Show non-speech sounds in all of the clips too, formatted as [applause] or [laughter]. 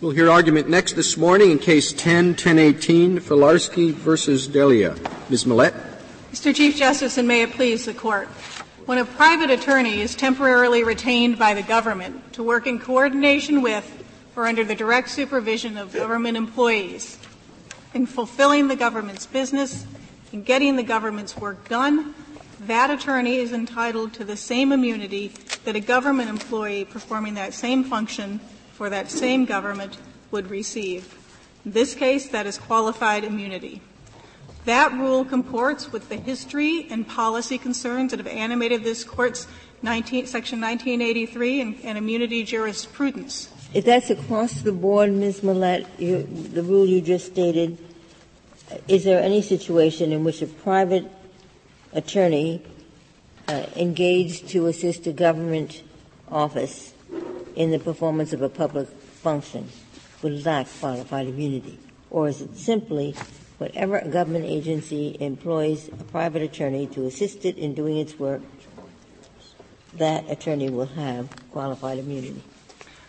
We'll hear argument next this morning in Case 10-1018, Filarsky versus Delia. Ms. Millett. Mr. Chief Justice, and may it please the Court. When a private attorney is temporarily retained by the government to work in coordination with or under the direct supervision of government employees in fulfilling the government's business, and getting the government's work done, that attorney is entitled to the same immunity that a government employee performing that same function for that same government would receive. In this case, that is qualified immunity. That rule comports with the history and policy concerns that have animated this Court's 19, Section 1983 and, and, immunity jurisprudence. If that's across the board, Ms. Millett, you, the rule you just stated, is there any situation in which a private attorney uh, engaged to assist a government office in the performance of a public function would lack qualified immunity? Or is it simply whatever a government agency employs a private attorney to assist it in doing its work, that attorney will have qualified immunity?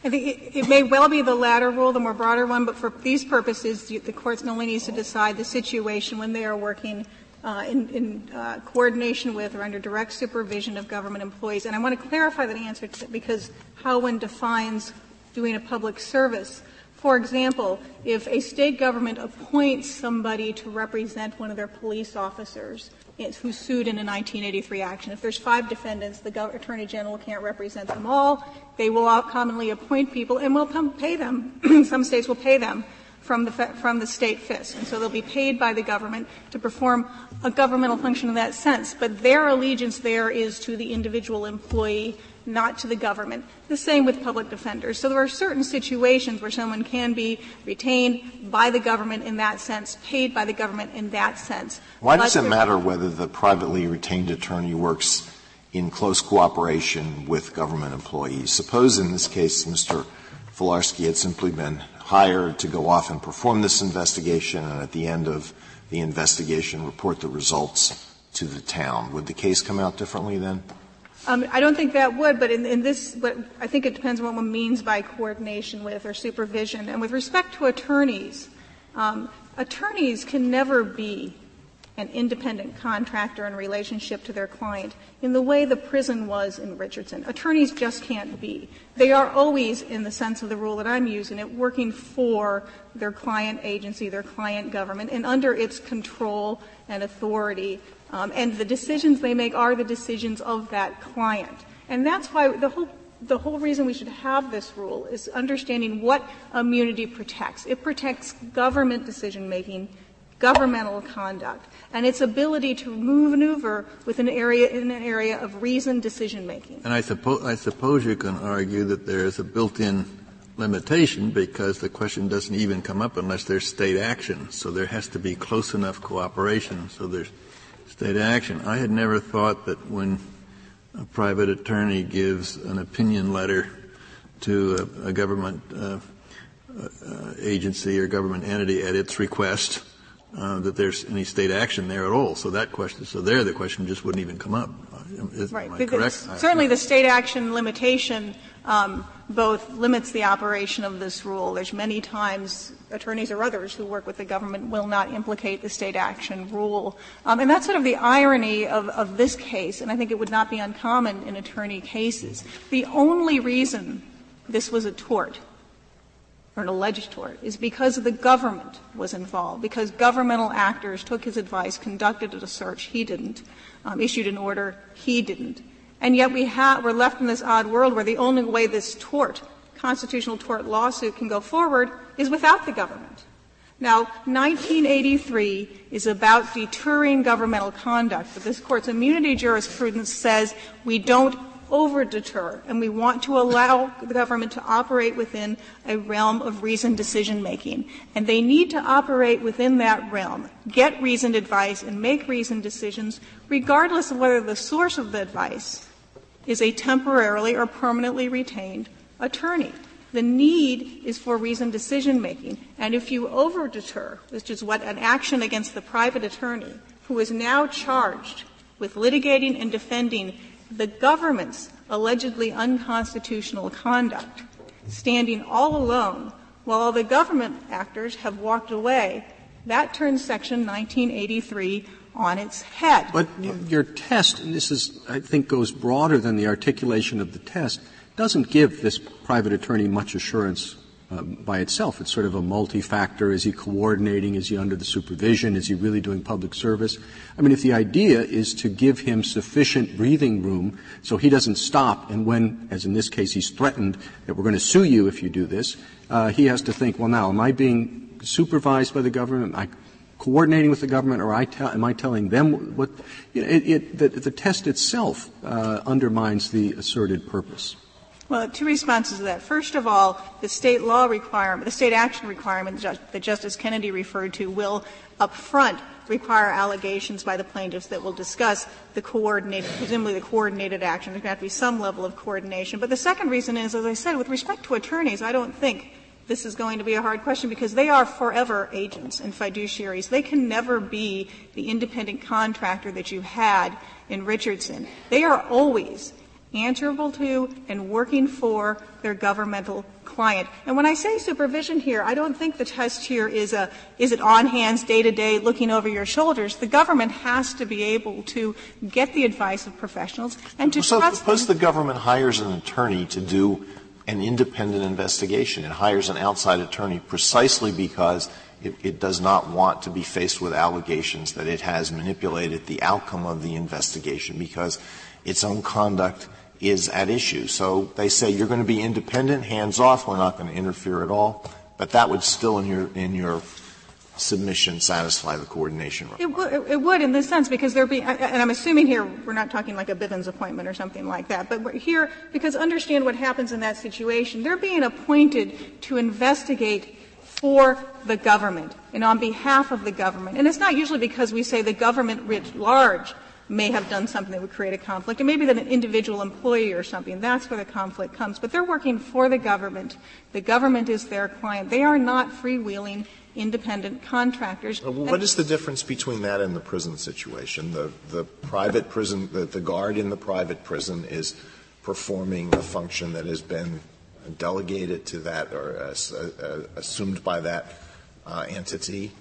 I think it, may well be the latter rule, the more broader one, but for these purposes, the court only needs to decide the situation when they are working uh, in, in uh, coordination with or under direct supervision of government employees. And I want to clarify that answer to, because one defines doing a public service. For example, if a state government appoints somebody to represent one of their police officers who sued in a 1983 action, if there's five defendants, the Attorney General can't represent them all. They will commonly appoint people and will pay them. [clears throat] Some states will pay them from the, from the state FISC. And so they'll be paid by the government to perform a governmental function in that sense. But their allegiance there is to the individual employee not to the government. The same with public defenders. So there are certain situations where someone can be retained by the government in that sense, paid by the government in that sense. Why does it matter whether the privately retained attorney works in close cooperation with government employees? Suppose in this case Mr. Filarsky had simply been hired to go off and perform this investigation and at the end of the investigation report the results to the town. Would the case come out differently then? Um, I don't think that would, but in, in this, I think it depends on what one means by coordination with or supervision. And with respect to attorneys, um, attorneys can never be an independent contractor in relationship to their client in the way the prison was in Richardson. Attorneys just can't be. They are always, in the sense of the rule that I'm using it, working for their client agency, their client government, and under its control and authority um, and the decisions they make are the decisions of that client. And that's why the whole the whole reason we should have this rule is understanding what immunity protects. It protects government decision making, governmental conduct, and its ability to maneuver within an area in an area of reasoned decision making. And I suppose I suppose you can argue that there is a built-in limitation because the question doesn't even come up unless there's state action. So there has to be close enough cooperation. So there's state action. I had never thought that when a private attorney gives an opinion letter to a, a government uh, uh, agency or government entity at its request, uh, that there's any state action there at all. So that question, so there the question just wouldn't even come up. Is, right. correct? Certainly the state action limitation um, both limits the operation of this rule. There's many times attorneys or others who work with the government will not implicate the state action rule. Um, and that's sort of the irony of, of this case, and I think it would not be uncommon in attorney cases. The only reason this was a tort or an alleged tort is because the government was involved, because governmental actors took his advice, conducted a search, he didn't, um, issued an order, he didn't. And yet we have, we're left in this odd world where the only way this tort, constitutional tort lawsuit can go forward is without the government. Now, 1983 is about deterring governmental conduct, but this Court's immunity jurisprudence says we don't over deter, and we want to allow the government to operate within a realm of reasoned decision making. And they need to operate within that realm, get reasoned advice, and make reasoned decisions, regardless of whether the source of the advice is a temporarily or permanently retained attorney. The need is for reasoned decision making. And if you over deter, which is what an action against the private attorney who is now charged with litigating and defending the government's allegedly unconstitutional conduct, standing all alone while all the government actors have walked away. That turns Section 1983 on its head. But your test, and this is, I think, goes broader than the articulation of the test, doesn't give this private attorney much assurance um, by itself. It's sort of a multi-factor. Is he coordinating? Is he under the supervision? Is he really doing public service? I mean, if the idea is to give him sufficient breathing room so he doesn't stop, and when, as in this case, he's threatened that we're going to sue you if you do this, uh, he has to think, well, now, am I being supervised by the government? Am I coordinating with the government, or I tell, am I telling them what? You know, it, it, the, the, test itself uh, undermines the asserted purpose. Well, two responses to that. First of all, the state law requirement, the state action requirement that Justice Kennedy referred to will up front require allegations by the plaintiffs that will discuss the coordinated, presumably the coordinated action. There's got to be some level of coordination. But the second reason is, as I said, with respect to attorneys, I don't think this is going to be a hard question because they are forever agents and fiduciaries. They can never be the independent contractor that you had in Richardson. They are always answerable to and working for their governmental client. And when I say supervision here, I don't think the test here is a is it on hands day to day looking over your shoulders. The government has to be able to get the advice of professionals and to so trust suppose them. the government hires an attorney to do an independent investigation. It hires an outside attorney precisely because it, it, does not want to be faced with allegations that it has manipulated the outcome of the investigation because its own conduct is at issue. So they say you're going to be independent, hands off, we're not going to interfere at all. But that would still, in your, in your submission, satisfy the coordination requirement. It, w- it would in this sense because there be, and I'm assuming here we're not talking like a Bivens appointment or something like that, but we're here, because understand what happens in that situation, they're being appointed to investigate for the government and on behalf of the government. And it's not usually because we say the government writ large may have done something that would create a conflict, and maybe that an individual employee or something. That's where the conflict comes. But they're working for the government. The government is their client. They are not freewheeling independent contractors. Well, what is the difference between that and the prison situation? The, the private prison, the, the guard in the private prison is performing a function that has been delegated to that or uh, uh, assumed by that uh, entity.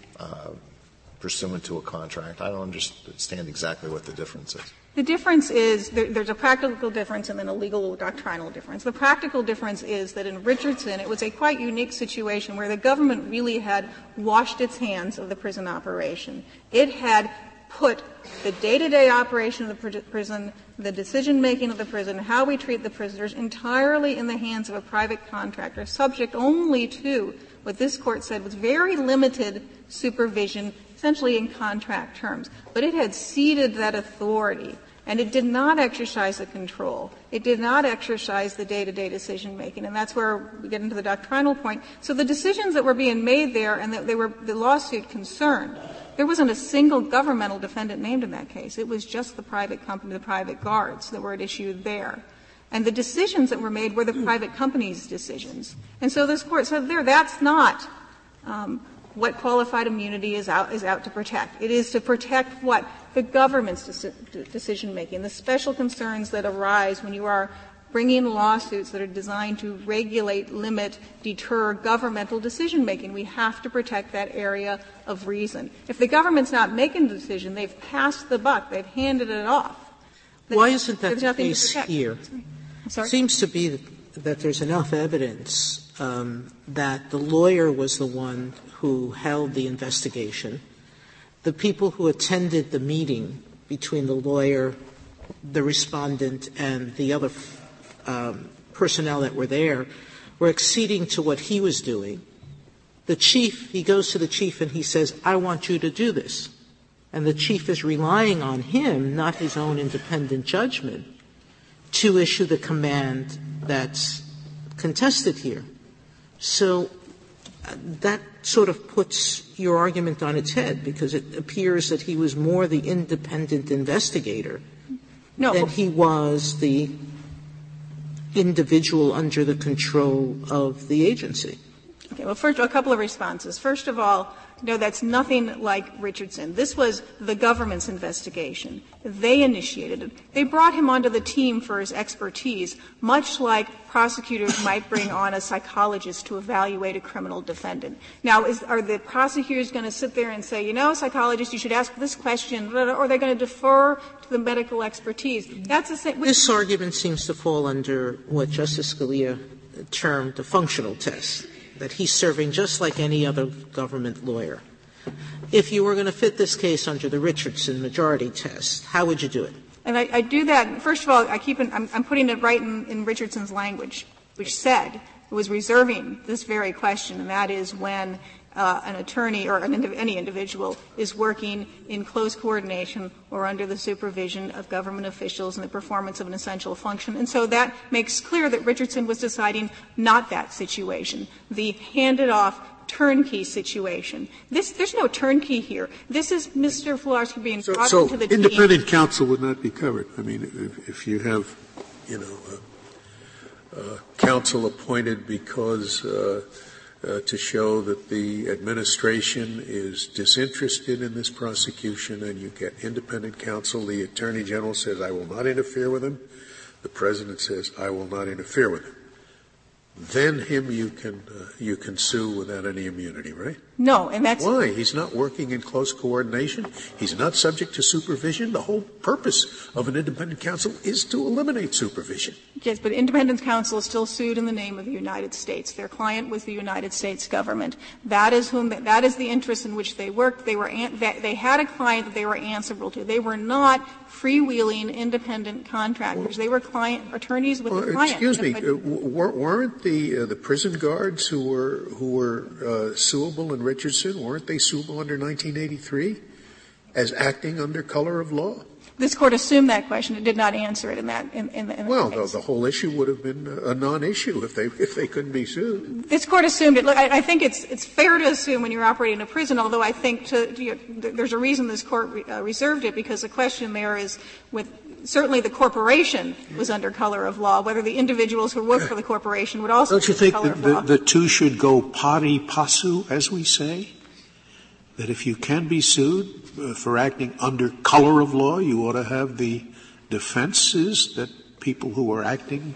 Pursuant to a contract. I don't understand exactly what the difference is. The difference is there's a practical difference and then a legal or doctrinal difference. The practical difference is that in Richardson, it was a quite unique situation where the government really had washed its hands of the prison operation. It had put the day-to-day operation of the prison, the decision-making of the prison, how we treat the prisoners, entirely in the hands of a private contractor, subject only to what this court said was very limited supervision essentially in contract terms. But it had ceded that authority, and it did not exercise the control. It did not exercise the day-to-day decision making, and that's where we get into the doctrinal point. So the decisions that were being made there, and that they were the lawsuit concerned, there wasn't a single governmental defendant named in that case. It was just the private company, the private guards that were at issue there. And the decisions that were made were the private company's decisions. And so this court said there, that's not um, what qualified immunity is out, is out to protect. It is to protect what? The government's deci- decision making, the special concerns that arise when you are bringing lawsuits that are designed to regulate, limit, deter governmental decision making. We have to protect that area of reason. If the government's not making the decision, they've passed the buck, they've handed it off. Why isn't that the case here? Sorry? Seems to be that there's enough evidence that the lawyer was the one who held the investigation, the people who attended the meeting between the lawyer, the respondent, and the other um, personnel that were there were acceding to what he was doing. The chief, he goes to the chief and he says, I want you to do this. And the chief is relying on him, not his own independent judgment, to issue the command that's contested here. So uh, that sort of puts your argument on its head because it appears that he was more the independent investigator no. than he was the individual under the control of the agency. Okay, well, first, a couple of responses. First of all, no, that's nothing like Richardson. This was the government's investigation. They initiated it. They brought him onto the team for his expertise, much like prosecutors might bring on a psychologist to evaluate a criminal defendant. Now, are the prosecutors going to sit there and say, you know, psychologist, you should ask this question, or are they going to defer to the medical expertise? That's the same. This argument seems to fall under what Justice Scalia termed the functional test that he's serving just like any other government lawyer. If you were going to fit this case under the Richardson majority test, how would you do it? And I, I do that. First of all, I keep it, I'm, I'm putting it right in, in Richardson's language, which said it was reserving this very question, and that is when an attorney or an indiv- any individual is working in close coordination or under the supervision of government officials in the performance of an essential function. And so that makes clear that Richardson was deciding not that situation, the handed off turnkey situation. This, there's no turnkey here. This is Mr. Filarsky being so, brought so into the independent team. counsel would not be covered. I mean, if, if you have, you know, uh, uh, counsel appointed because uh, to show that the administration is disinterested in this prosecution and you get independent counsel. The Attorney General says, I will not interfere with him. The President says, I will not interfere with him. Then him you can, uh, you can sue without any immunity, right? No, and that's why he's not working in close coordination. He's not subject to supervision. The whole purpose of an independent counsel is to eliminate supervision. Yes, but independent counsel is still sued in the name of the United States. Their client was the United States government. That is whom that is the interest in which they worked. They were they had a client that they were answerable to. They were not freewheeling independent contractors. They were client attorneys with well, a client. Excuse me, uh, weren't the uh, the prison guards who were who were uh, suable in Richardson weren't they suable under 1983 as acting under color of law? This court assumed that question. It did not answer it in that. In, in, in well, the, the, whole issue would have been a non-issue if they if they couldn't be sued. This court assumed it. Look, I, I think it's it's fair to assume when you're operating a prison. Although I think to, you know, there's a reason this court re, uh, reserved it because the question there is with certainly the corporation was under color of law. Whether the individuals who worked for the corporation would also don't you think the two should go pari passu, as we say? That if you can be sued uh, for acting under color of law, you ought to have the defenses that people who are acting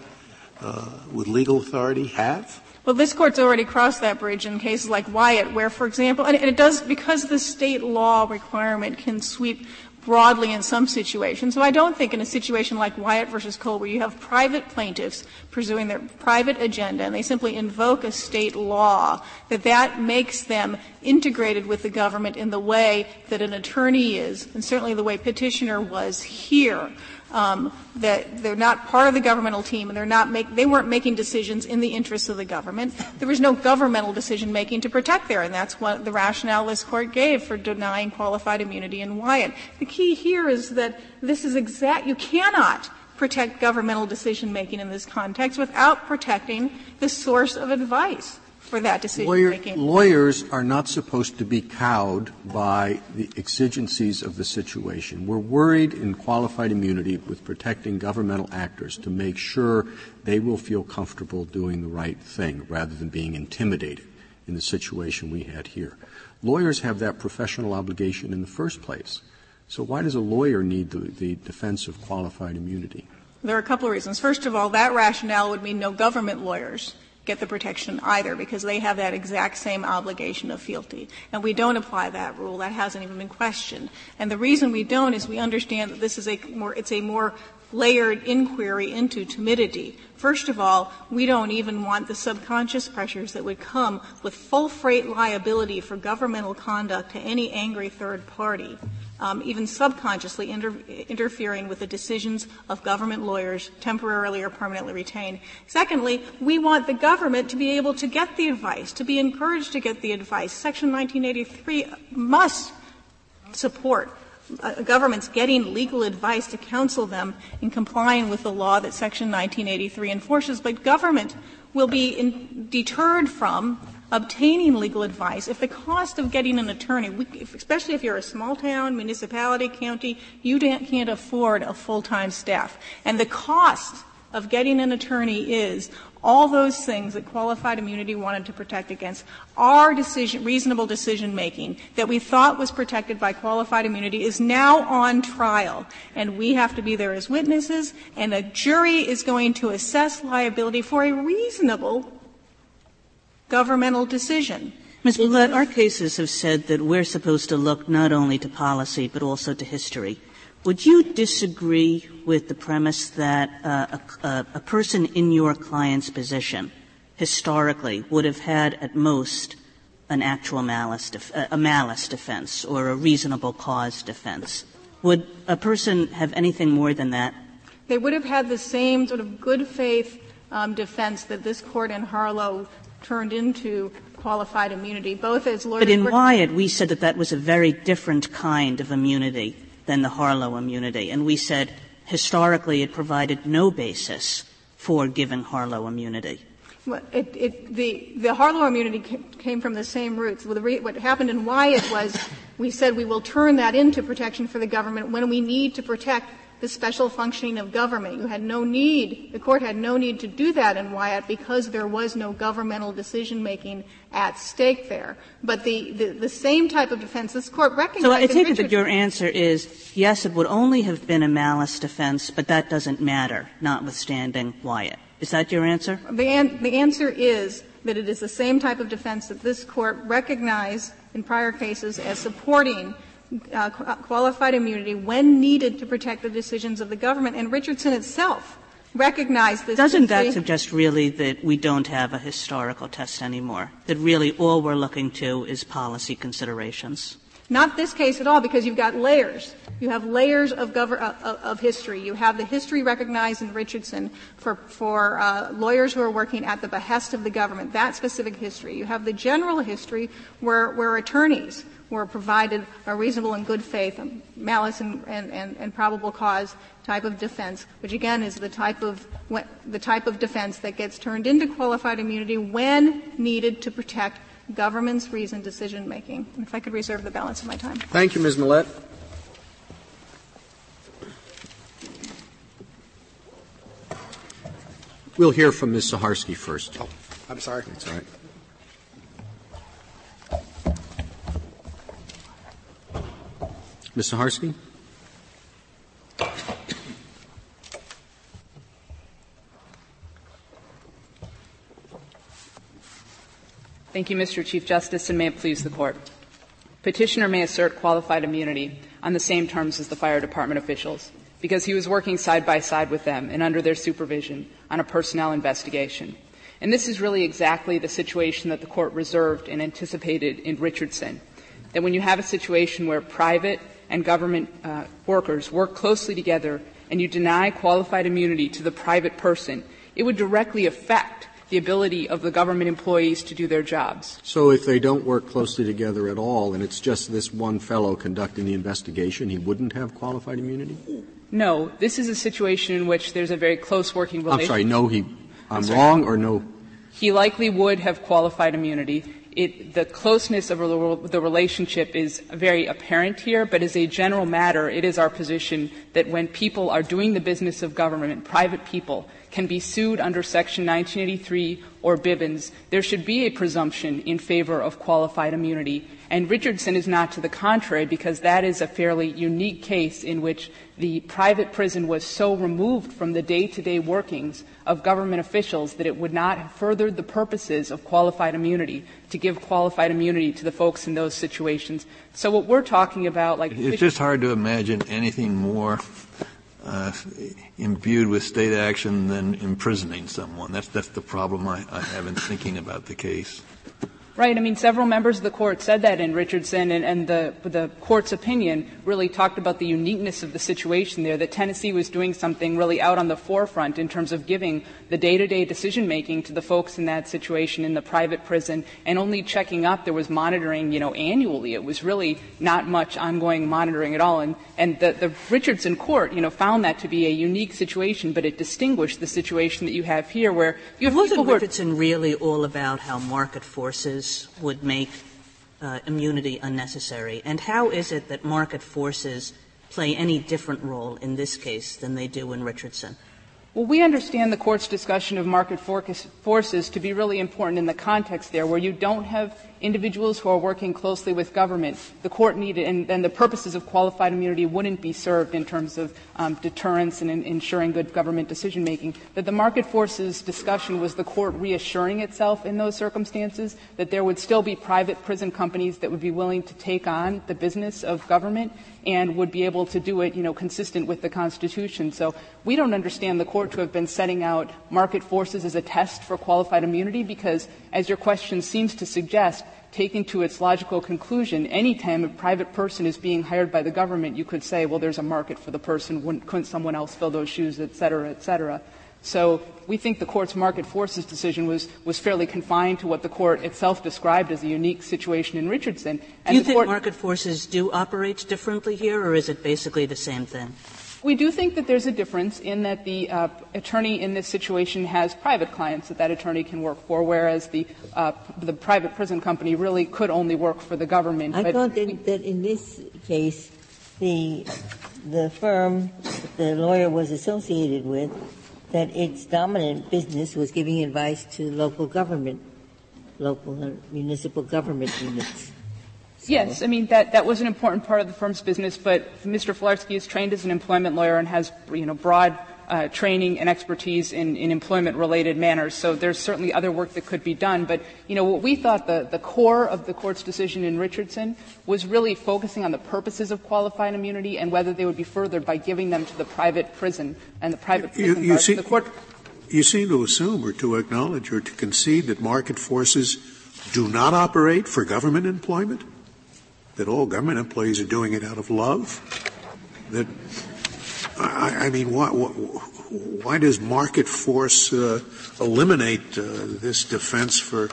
uh, with legal authority have? Well, this court's already crossed that bridge in cases like Wyatt, where, for example, and it does because the state law requirement can sweep broadly in some situations. So I don't think in a situation like Wyatt versus Cole, where you have private plaintiffs pursuing their private agenda and they simply invoke a state law, that that makes them integrated with the government in the way that an attorney is, and certainly the way petitioner was here um, that they're not part of the governmental team and they're not make, they weren't making decisions in the interests of the government. There was no governmental decision making to protect there, and that's what the rationale this court gave for denying qualified immunity in Wyatt. The key here is that this is exact. You cannot protect governmental decision making in this context without protecting the source of advice for that decision making. Lawyers are not supposed to be cowed by the exigencies of the situation. We're worried in qualified immunity with protecting governmental actors to make sure they will feel comfortable doing the right thing rather than being intimidated in the situation we had here. Lawyers have that professional obligation in the first place. So why does a lawyer need the, the defense of qualified immunity? There are a couple of reasons. First of all, that rationale would mean no government lawyers get the protection either because they have that exact same obligation of fealty. And we don't apply that rule. That hasn't even been questioned. And the reason we don't is we understand that this is a more, it's a more layered inquiry into timidity. First of all, we don't even want the subconscious pressures that would come with full freight liability for governmental conduct to any angry third party um, even subconsciously inter- interfering with the decisions of government lawyers, temporarily or permanently retained. Secondly, we want the government to be able to get the advice, to be encouraged to get the advice. Section 1983 must support governments getting legal advice to counsel them in complying with the law that Section 1983 enforces, but government will be in, deterred from obtaining legal advice, if the cost of getting an attorney, especially if you're a small town, municipality, county, you can't afford a full-time staff. And the cost of getting an attorney is all those things that qualified immunity wanted to protect against, our decision, reasonable decision making that we thought was protected by qualified immunity is now on trial. And we have to be there as witnesses, and a jury is going to assess liability for a reasonable governmental decision. Ms. Millett, our cases have said that we're supposed to look not only to policy but also to history. Would you disagree with the premise that uh, a, a, person in your client's position historically would have had at most an actual malice, def- a malice defense or a reasonable cause defense? Would a person have anything more than that? They would have had the same sort of good faith um, defense that this court in Harlow turned into qualified immunity, both as lawyers. But in Wyatt, we said that that was a very different kind of immunity than the Harlow immunity, and we said historically it provided no basis for giving Harlow immunity. Well, it, it, the, the Harlow immunity came from the same roots. what happened in Wyatt was we said we will turn that into protection for the government when we need to protect the special functioning of government. You had no need, the court had no need to do that in Wyatt because there was no governmental decision making at stake there. But the, the, the same type of defense, this court recognized. So I take it that your answer is yes, it would only have been a malice defense, but that doesn't matter, notwithstanding Wyatt. Is that your answer? The, an, the answer is that it is the same type of defense that this court recognized in prior cases as supporting uh, qualified immunity when needed to protect the decisions of the government. And Richardson itself recognized this. Doesn't that suggest really that we don't have a historical test anymore? That really all we're looking to is policy considerations? Not this case at all, because you've got layers. You have layers of, gover- uh, of history. You have the history recognized in Richardson for, for uh, lawyers who are working at the behest of the government, that specific history. You have the general history where, where attorneys were provided a reasonable and good faith, malice and, and, and, and, probable cause type of defense, which again is the type of the type of defense that gets turned into qualified immunity when needed to protect government's reasoned decision making. If I could reserve the balance of my time. Thank you, Ms. Millett. We'll hear from Ms. Saharsky first. Oh, I'm sorry. That's all right. Ms. Saharsky? Thank you, Mr. Chief Justice, and may it please the Court. Petitioner may assert qualified immunity on the same terms as the fire department officials because he was working side by side with them and under their supervision on a personnel investigation. And this is really exactly the situation that the court reserved and anticipated in Richardson. That when you have a situation where private and government uh, workers work closely together and you deny qualified immunity to the private person, it would directly affect the ability of the government employees to do their jobs. So if they don't work closely together at all and it's just this one fellow conducting the investigation, he wouldn't have qualified immunity? No. This is a situation in which there's a very close working relationship. I'm sorry, no, he, I'm, I'm wrong or no? He likely would have qualified immunity it, the closeness of the relationship is very apparent here, but as a general matter, it is our position that when people are doing the business of government, private people can be sued under Section 1983 or Bivens, there should be a presumption in favor of qualified immunity. And Richardson is not to the contrary because that is a fairly unique case in which the private prison was so removed from the day-to-day workings of government officials that it would not have furthered the purposes of qualified immunity to give qualified immunity to the folks in those situations. So what we're talking about, like it's just hard to imagine anything more Uh, imbued with state action than imprisoning someone. That's that's the problem I, I have in thinking about the case. Right. I mean, several members of the court said that in Richardson, and, and the, the court's opinion really talked about the uniqueness of the situation there, that Tennessee was doing something really out on the forefront in terms of giving the day-to-day decision-making to the folks in that situation in the private prison, and only checking up. There was monitoring, you know, annually. It was really not much ongoing monitoring at all. And, and the, the Richardson court, you know, found that to be a unique situation, but it distinguished the situation that you have here where you have Wasn't Richardson really all about how market forces would make uh, immunity unnecessary? And how is it that market forces play any different role in this case than they do in Richardson? Well, we understand the Court's discussion of market forces to be really important in the context there, where you don't have individuals who are working closely with government. The Court needed, and, and the purposes of qualified immunity wouldn't be served in terms of um, deterrence and in, ensuring good government decision making. That the market forces discussion was the Court reassuring itself in those circumstances that there would still be private prison companies that would be willing to take on the business of government and would be able to do it, you know, consistent with the Constitution. So we don't understand the court to have been setting out market forces as a test for qualified immunity because, as your question seems to suggest, taking to its logical conclusion, any time a private person is being hired by the government, you could say, well, there's a market for the person, couldn't someone else fill those shoes, et cetera, et cetera. So we think the court's market forces decision was, was fairly confined to what the court itself described as a unique situation in Richardson. And do you think market forces do operate differently here, or is it basically the same thing? We do think that there's a difference in that the uh, attorney in this situation has private clients that that attorney can work for, whereas the uh, the private prison company really could only work for the government. I but thought that, that in this case, the the firm the lawyer was associated with that its dominant business was giving advice to local government, local uh, municipal government units. So. Yes, I mean that that was an important part of the firm's business, but Mr. Filarsky is trained as an employment lawyer and has you know broad uh, training and expertise in, in employment-related manners. So there's certainly other work that could be done. But you know what we thought the, the core of the court's decision in Richardson was really focusing on the purposes of qualified immunity and whether they would be furthered by giving them to the private prison and the private prison. You, you, see, the court, you seem to assume or to acknowledge or to concede that market forces do not operate for government employment. That all government employees are doing it out of love. That I, I mean, why, why, does market force uh, eliminate uh, this defense for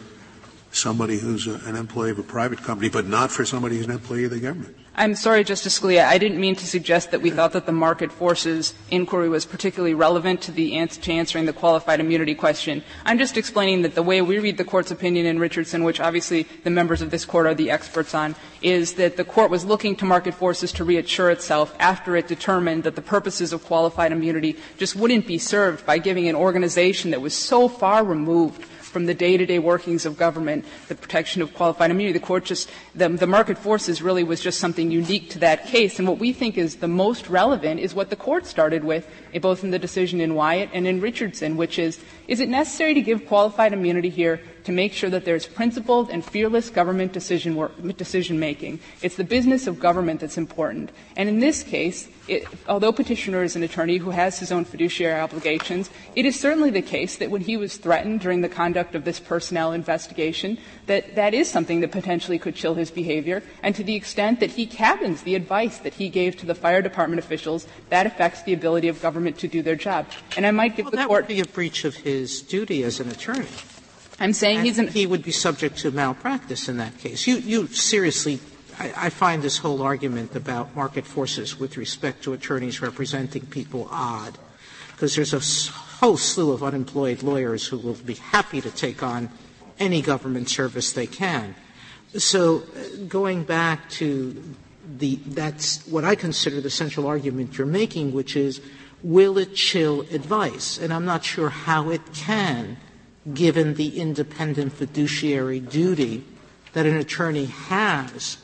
somebody who's a, an employee of a private company, but not for somebody who's an employee of the government? I'm sorry, Justice Scalia. I didn't mean to suggest that we thought that the market forces inquiry was particularly relevant to the answer, to answering the qualified immunity question. I'm just explaining that the way we read the court's opinion in Richardson, which obviously the members of this court are the experts on, is that the court was looking to market forces to reassure itself after it determined that the purposes of qualified immunity just wouldn't be served by giving an organization that was so far removed from the day-to-day workings of government, the protection of qualified immunity. The court just, the, the market forces really was just something unique to that case. And what we think is the most relevant is what the court started with, both in the decision in Wyatt and in Richardson, which is, is it necessary to give qualified immunity here to make sure that there's principled and fearless government decision, work, decision making. It's the business of government that's important. And in this case, it, although petitioner is an attorney who has his own fiduciary obligations, it is certainly the case that when he was threatened during the conduct of this personnel investigation, that that is something that potentially could chill his behavior. And to the extent that he cabins the advice that he gave to the fire department officials, that affects the ability of government to do their job. And I might give well, the that court would be a breach of his duty as an attorney. I'm saying and he's an. He would be subject to malpractice in that case. You, you seriously, I, I find this whole argument about market forces with respect to attorneys representing people odd, because there's a whole slew of unemployed lawyers who will be happy to take on any government service they can. So, going back to the, that's what I consider the central argument you're making, which is, will it chill advice? And I'm not sure how it can given the independent fiduciary duty that an attorney has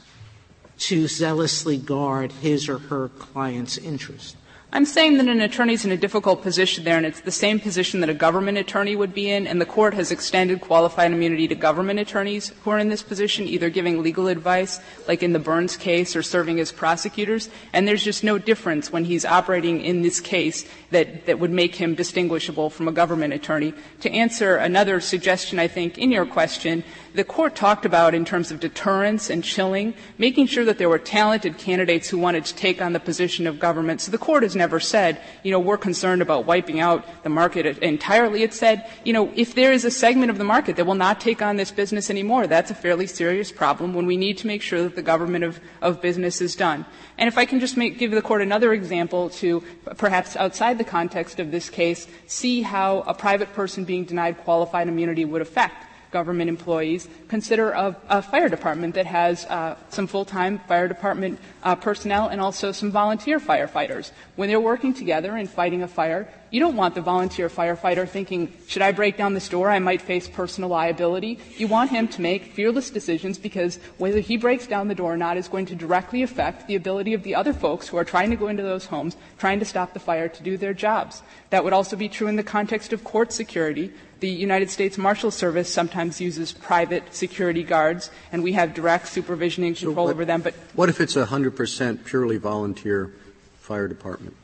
to zealously guard his or her client's interest. I'm saying that an attorney is in a difficult position there, and it's the same position that a government attorney would be in, and the court has extended qualified immunity to government attorneys who are in this position, either giving legal advice, like in the Burns case, or serving as prosecutors. And there's just no difference when he's operating in this case that, that would make him distinguishable from a government attorney. To answer another suggestion, I think, in your question, the court talked about in terms of deterrence and chilling, making sure that there were talented candidates who wanted to take on the position of government. So the court has never said, you know, we're concerned about wiping out the market entirely. It said, you know, if there is a segment of the market that will not take on this business anymore, that's a fairly serious problem when we need to make sure that the government of, of business is done. And if I can just make, give the court another example to perhaps outside the context of this case, see how a private person being denied qualified immunity would affect government employees, consider a, a fire department that has uh, some full-time fire department uh, personnel and also some volunteer firefighters. When they're working together and fighting a fire, You don't want the volunteer firefighter thinking, should I break down this door? I might face personal liability. You want him to make fearless decisions because whether he breaks down the door or not is going to directly affect the ability of the other folks who are trying to go into those homes, trying to stop the fire to do their jobs. That would also be true in the context of court security. The United States Marshal Service sometimes uses private security guards, and we have direct supervision and control so over them. But what if it's a hundred percent purely volunteer fire department?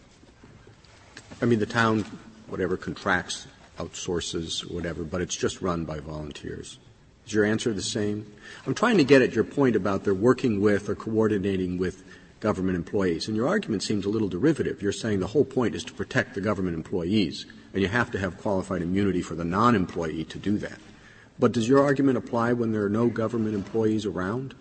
I mean, the town, whatever, contracts, outsources, whatever, but it's just run by volunteers. Is your answer the same? I'm trying to get at your point about they're working with or coordinating with government employees. And your argument seems a little derivative. You're saying the whole point is to protect the government employees, and you have to have qualified immunity for the non employee to do that. But does your argument apply when there are no government employees around?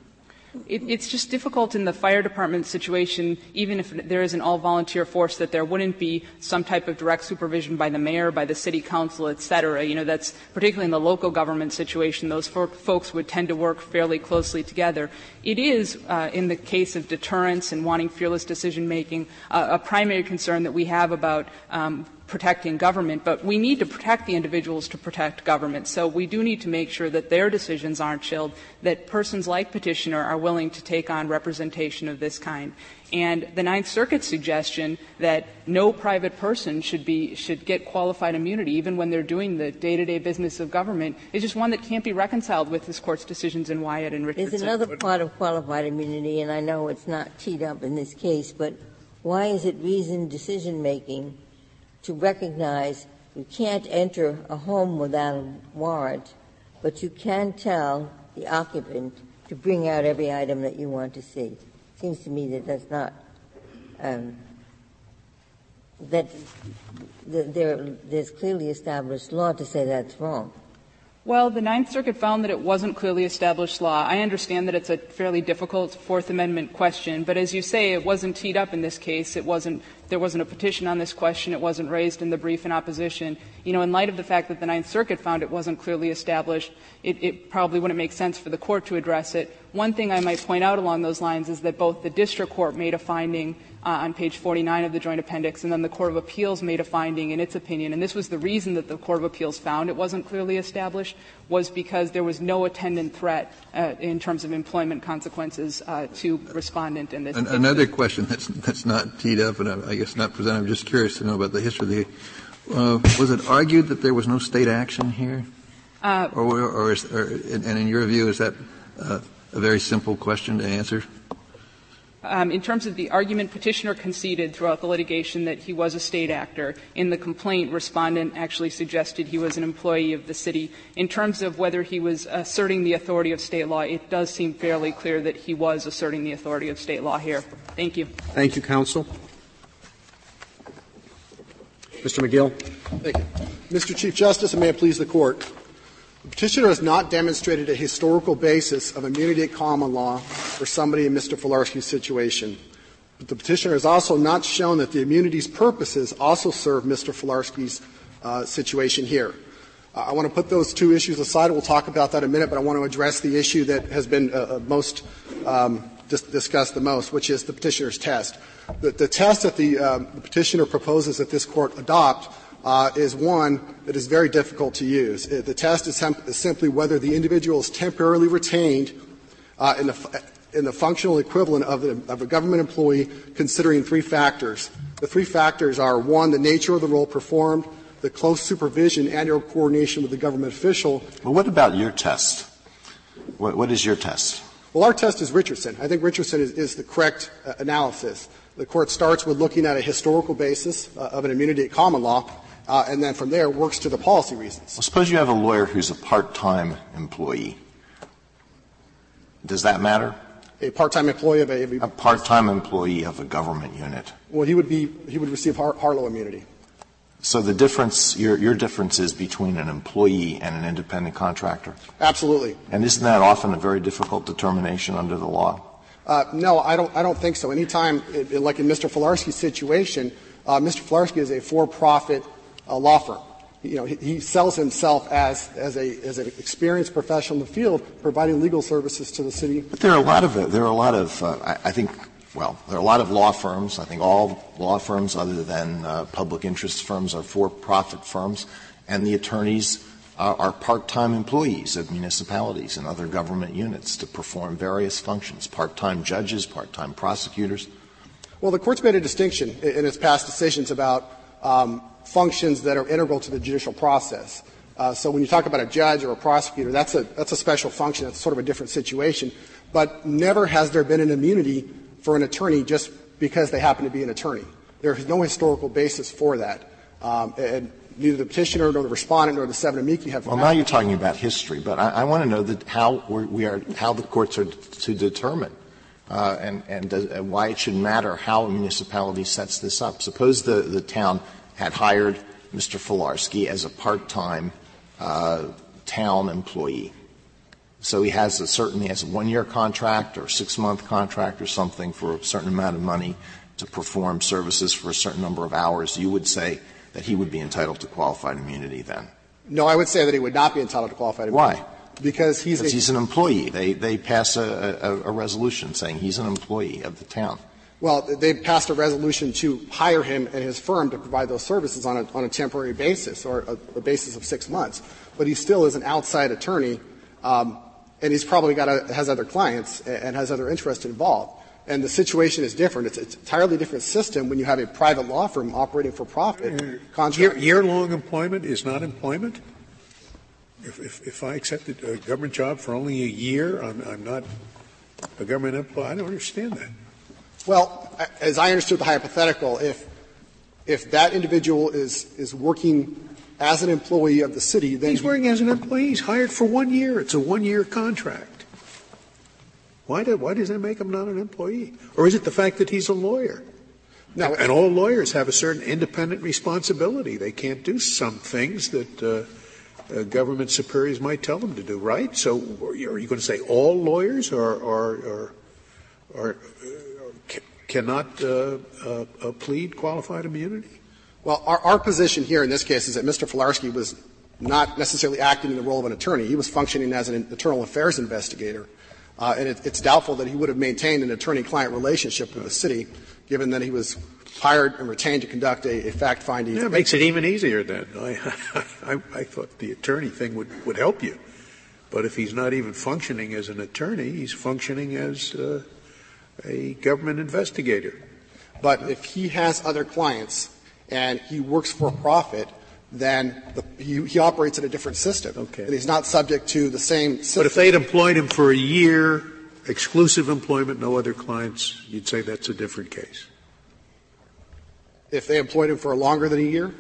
It, it's just difficult in the fire department situation, even if there is an all volunteer force, that there wouldn't be some type of direct supervision by the mayor, by the city council, et cetera. You know, that's particularly in the local government situation, those folks would tend to work fairly closely together. It is, uh, in the case of deterrence and wanting fearless decision making, uh, a primary concern that we have about um, protecting government, but we need to protect the individuals to protect government. So we do need to make sure that their decisions aren't chilled, that persons like petitioner are willing to take on representation of this kind. And the Ninth Circuit's suggestion that no private person should be should get qualified immunity even when they're doing the day-to-day business of government is just one that can't be reconciled with this court's decisions in Wyatt and Richardson. There's another part of qualified immunity, and I know it's not teed up in this case, but why is it reasoned decision making to recognize you can't enter a home without a warrant, but you can tell the occupant to bring out every item that you want to see. It Seems to me that that's not um, that there, there's clearly established law to say that's wrong. Well, the Ninth Circuit found that it wasn't clearly established law. I understand that it's a fairly difficult Fourth Amendment question, but as you say, it wasn't teed up in this case. It wasn't, there wasn't a petition on this question. It wasn't raised in the brief in opposition. You know, in light of the fact that the Ninth Circuit found it wasn't clearly established, it, probably wouldn't make sense for the court to address it. One thing I might point out along those lines is that both the district court made a finding on page 49 of the joint appendix, and then the Court of Appeals made a finding in its opinion, and this was the reason that the Court of Appeals found it wasn't clearly established, was because there was no attendant threat uh, in terms of employment consequences uh, to respondent in this. An- another question that's that's not teed up, and I, I guess not presented. I'm just curious to know about the history. Of the, uh, was it argued that there was no state action here, uh, or, or, is, and in your view, is that uh, a very simple question to answer? Um, in terms of the argument, petitioner conceded throughout the litigation that he was a state actor. In the complaint, respondent actually suggested he was an employee of the city. In terms of whether he was asserting the authority of state law, it does seem fairly clear that he was asserting the authority of state law here. Thank you. Thank you, counsel. Mr. McGill. Thank you. Mr. Chief Justice, and may it please the court. The petitioner has not demonstrated a historical basis of immunity at common law for somebody in Mr. Filarsky's situation. But the petitioner has also not shown that the immunity's purposes also serve Mr. Filarsky's uh, situation here. Uh, I want to put those two issues aside. We'll talk about that in a minute, but I want to address the issue that has been uh, uh most um, dis- discussed the most, which is the petitioner's test. The, the test that the, um, the petitioner proposes that this court adopt uh, is one that is very difficult to use. The test is, is, simply whether the individual is temporarily retained uh, in, the, in, the, functional equivalent of, the, of, a government employee, considering three factors. The three factors are one, the nature of the role performed, the close supervision and or coordination with the government official. Well, what about your test? what, what is your test? Well, our test is Richardson. I think Richardson is, is the correct uh, analysis. The court starts with looking at a historical basis uh, of an immunity at common law, uh, and then from there works to the policy reasons. Well, suppose you have a lawyer who's a part-time employee. Does that matter? A part-time employee of a, a part-time employee of a government unit. Well, he would be he would receive Har- Harlow immunity. So the difference, your, your difference is between an employee and an independent contractor? Absolutely. And isn't that often a very difficult determination under the law? Uh, no, I don't, I don't think so. Anytime, it, like in Mr. Filarsky's situation, uh, Mr. Filarski is a for-profit uh, law firm. You know, he, he, sells himself as, as, a, as an experienced professional in the field, providing legal services to the city. But there are a lot of, there are a lot of, uh, I, I, think well, there are a lot of law firms. I think all law firms other than uh, public interest firms are for-profit firms, and the attorneys are, are part-time employees of municipalities and other government units to perform various functions, part-time judges, part-time prosecutors. Well, the court's made a distinction in its past decisions about um, functions that are integral to the judicial process. Uh, so when you talk about a judge or a prosecutor, that's a that's a special function. That's sort of a different situation. But never has there been an immunity for an attorney just because they happen to be an attorney. There is no historical basis for that. Um, and neither the petitioner nor the respondent nor the seven amici have. Well, now you're talking about history, but I, I want to know that how we are how the courts are to determine uh, and, and does, uh, why it should matter how a municipality sets this up. Suppose the, the town had hired Mr. Filarsky as a part-time uh, town employee. So he has a certain, he has a one-year contract or six-month contract or something for a certain amount of money to perform services for a certain number of hours. You would say that he would be entitled to qualified immunity then? No, I would say that he would not be entitled to qualified immunity. Why? Because he's because he's an employee. They they pass a, a, a resolution saying he's an employee of the town. Well, they passed a resolution to hire him and his firm to provide those services on a, on a temporary basis or a, a basis of six months. But he still is an outside attorney, um, and he's probably got a, has other clients and has other interests involved. And the situation is different. It's, it's an entirely different system when you have a private law firm operating for profit. Year, year-long employment is not employment. If, if, if I accepted a government job for only a year, I'm, I'm not a government employee. I don't understand that. Well, as I understood the hypothetical, if if that individual is is working as an employee of the city, then he's working as an employee. He's hired for one year. It's a one-year contract. Why, do, why does that make him not an employee? Or is it the fact that he's a lawyer? No, and all lawyers have a certain independent responsibility. They can't do some things that uh, uh, government superiors might tell them to do, right? So, are you going to say all lawyers are, are, are, are cannot uh, uh, uh, plead qualified immunity? Well, our, our position here in this case is that Mr. Filarsky was not necessarily acting in the role of an attorney. He was functioning as an internal affairs investigator. Uh, and it, it's doubtful that he would have maintained an attorney-client relationship with the city, given that he was hired and retained to conduct a, a fact-finding. That makes it even easier then. I, [laughs] I, I thought the attorney thing would, would help you. But if he's not even functioning as an attorney, he's functioning as uh, a government investigator. But if he has other clients and he works for profit, then the, he, he, operates in a different system. Okay. And he's not subject to the same system. But if they'd employed him for a year, exclusive employment, no other clients, you'd say that's a different case. If they employed him for longer than a year?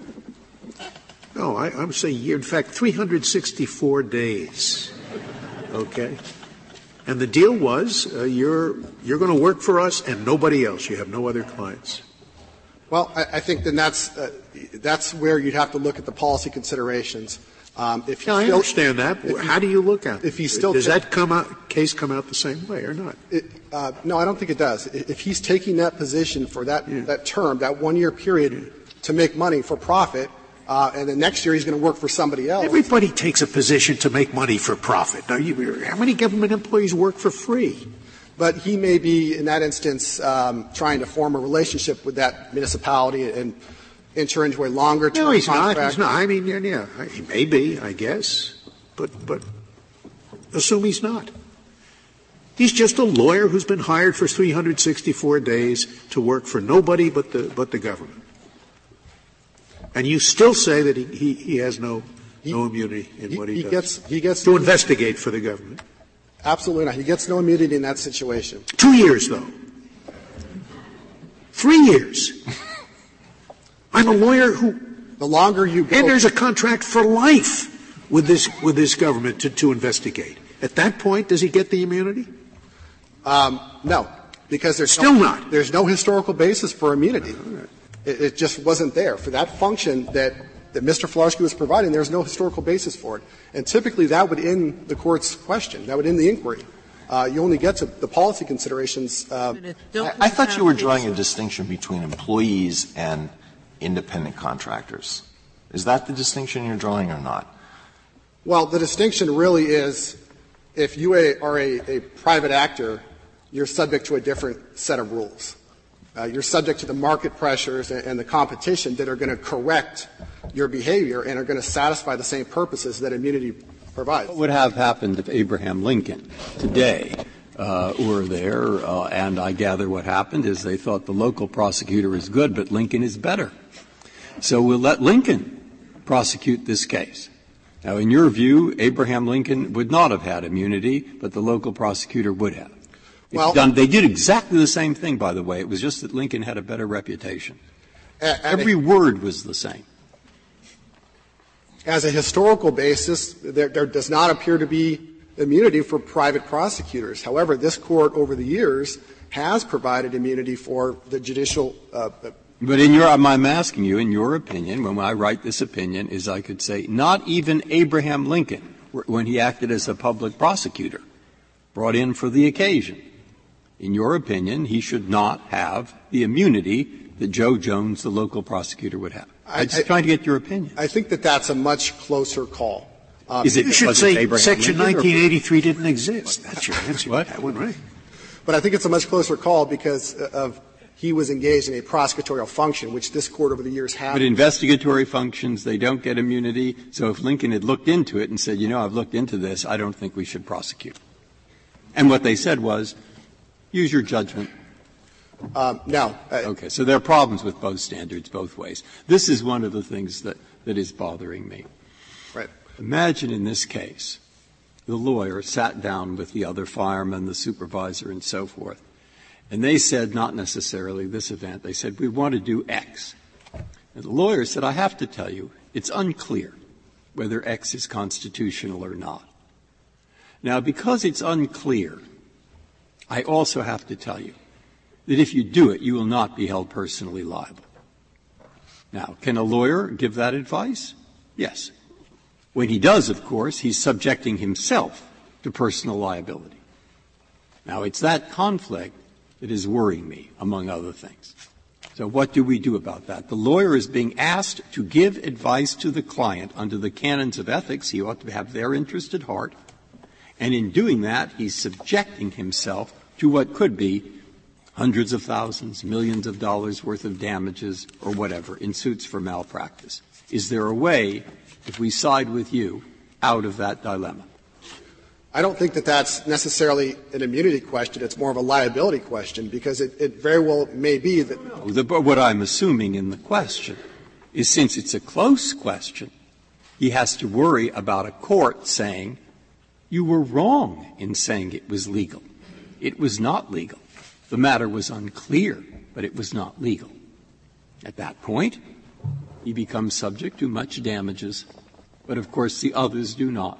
No, I, I'm saying year. In fact, 364 days. Okay? And the deal was uh, you're, you're going to work for us and nobody else. You have no other clients. Well, I, I think then that's, uh, that's where you'd have to look at the policy considerations. Um, if yeah, I understand that. How do you look at it? If he's still does that come out, case come out the same way or not? It, uh, no, I don't think it does. If he's taking that position for that yeah. that term, that one year period, yeah. to make money for profit, uh, and then next year he's going to work for somebody else. Everybody takes a position to make money for profit. Now, you, how many government employees work for free? But he may be, in that instance, um, trying to form a relationship with that municipality and enter into a longer term no, he's contract. not. He's not. I mean, yeah, he may be, I guess, but but assume he's not. He's just a lawyer who's been hired for 364 days to work for nobody but the but the government. And you still say that he, he, he has no, he, no immunity in he, what he, he does. Gets, he gets to investigate for the government. Absolutely not. He gets no immunity in that situation. Two years, though. Three years. I'm a lawyer who. The longer you go. And there's a contract for life with this, with this government to, to investigate. At that point, does he get the immunity? Um, no, because there's still no, not. There's no historical basis for immunity. It, it just wasn't there. For that function that, that Mr. Filarsky was providing, there's no historical basis for it. And typically that would end the court's question. That would end the inquiry. Uh, you only get to the policy considerations. Uh, I, I thought you were drawing a distinction between employees and independent contractors. Is that the distinction you're drawing or not? Well, the distinction really is if you are a, a private actor you're subject to a different set of rules. Uh, you're subject to the market pressures and, and the competition that are going to correct your behavior and are going to satisfy the same purposes that immunity provides. What would have happened if Abraham Lincoln today uh, were there? Uh, and I gather what happened is they thought the local prosecutor is good, but Lincoln is better. So we'll let Lincoln prosecute this case. Now, in your view, Abraham Lincoln would not have had immunity, but the local prosecutor would have. Well, done, they did exactly the same thing, by the way. It was just that Lincoln had a better reputation. Every word was the same. As a historical basis, there, there does not appear to be immunity for private prosecutors. However, this court over the years has provided immunity for the judicial uh, but in your, I'm asking you, in your opinion, when I write this opinion, is I could say, not even Abraham Lincoln, when he acted as a public prosecutor, brought in for the occasion. In your opinion, he should not have the immunity that Joe Jones, the local prosecutor, would have. I'm just trying to get your opinion. I think that that's a much closer call. Um, is it you should say Abraham Section 1983 didn't exist. That's your answer. what? That one right. But I think it's a much closer call because of he was engaged in a prosecutorial function, which this court over the years has. But investigatory functions, they don't get immunity. So if Lincoln had looked into it and said, you know, I've looked into this, I don't think we should prosecute. And what they said was, use your judgment. Um, no. Uh, okay. So there are problems with both standards, both ways. This is one of the things that, that is bothering me. Right. Imagine in this case, the lawyer sat down with the other fireman, the supervisor, and so forth and they said, not necessarily this event, they said, we want to do X. And the lawyer said, I have to tell you, it's unclear whether X is constitutional or not. Now, because it's unclear, I also have to tell you that if you do it, you will not be held personally liable. Now, can a lawyer give that advice? Yes. When he does, of course, he's subjecting himself to personal liability. Now, it's that conflict that is worrying me, among other things. So what do we do about that? The lawyer is being asked to give advice to the client under the canons of ethics. He ought to have their interest at heart. And in doing that, he's subjecting himself to what could be hundreds of thousands, millions of dollars worth of damages or whatever in suits for malpractice. Is there a way, if we side with you, out of that dilemma? I don't think that that's necessarily an immunity question. It's more of a liability question because it, it very well may be that. No, the, what I'm assuming in the question is since it's a close question, he has to worry about a court saying, you were wrong in saying it was legal. It was not legal. The matter was unclear, but it was not legal. At that point, he becomes subject to much damages, but of course the others do not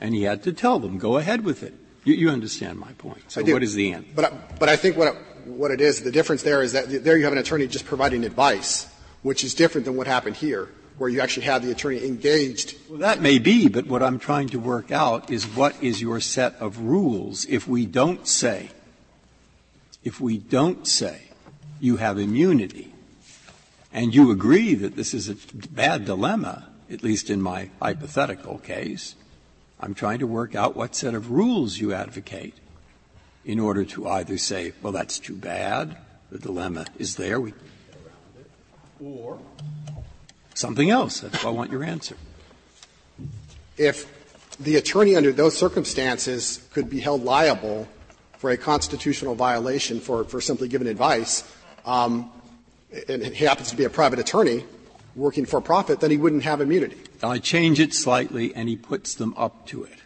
and he had to tell them, go ahead with it. You, you understand my point. So what is the end? But, but I think what, what it is, the difference there is that there you have an attorney just providing advice, which is different than what happened here, where you actually have the attorney engaged. Well, that may be, but what I'm trying to work out is what is your set of rules if we don't say, if we don't say you have immunity, and you agree that this is a bad dilemma, at least in my hypothetical case, I'm trying to work out what set of rules you advocate in order to either say, well, that's too bad, the dilemma is there, we can get around it. or something else. That's why I want your answer. If the attorney under those circumstances could be held liable for a constitutional violation for, for simply giving advice, um, and he happens to be a private attorney working for profit, then he wouldn't have immunity. I change it slightly, and he puts them up to it.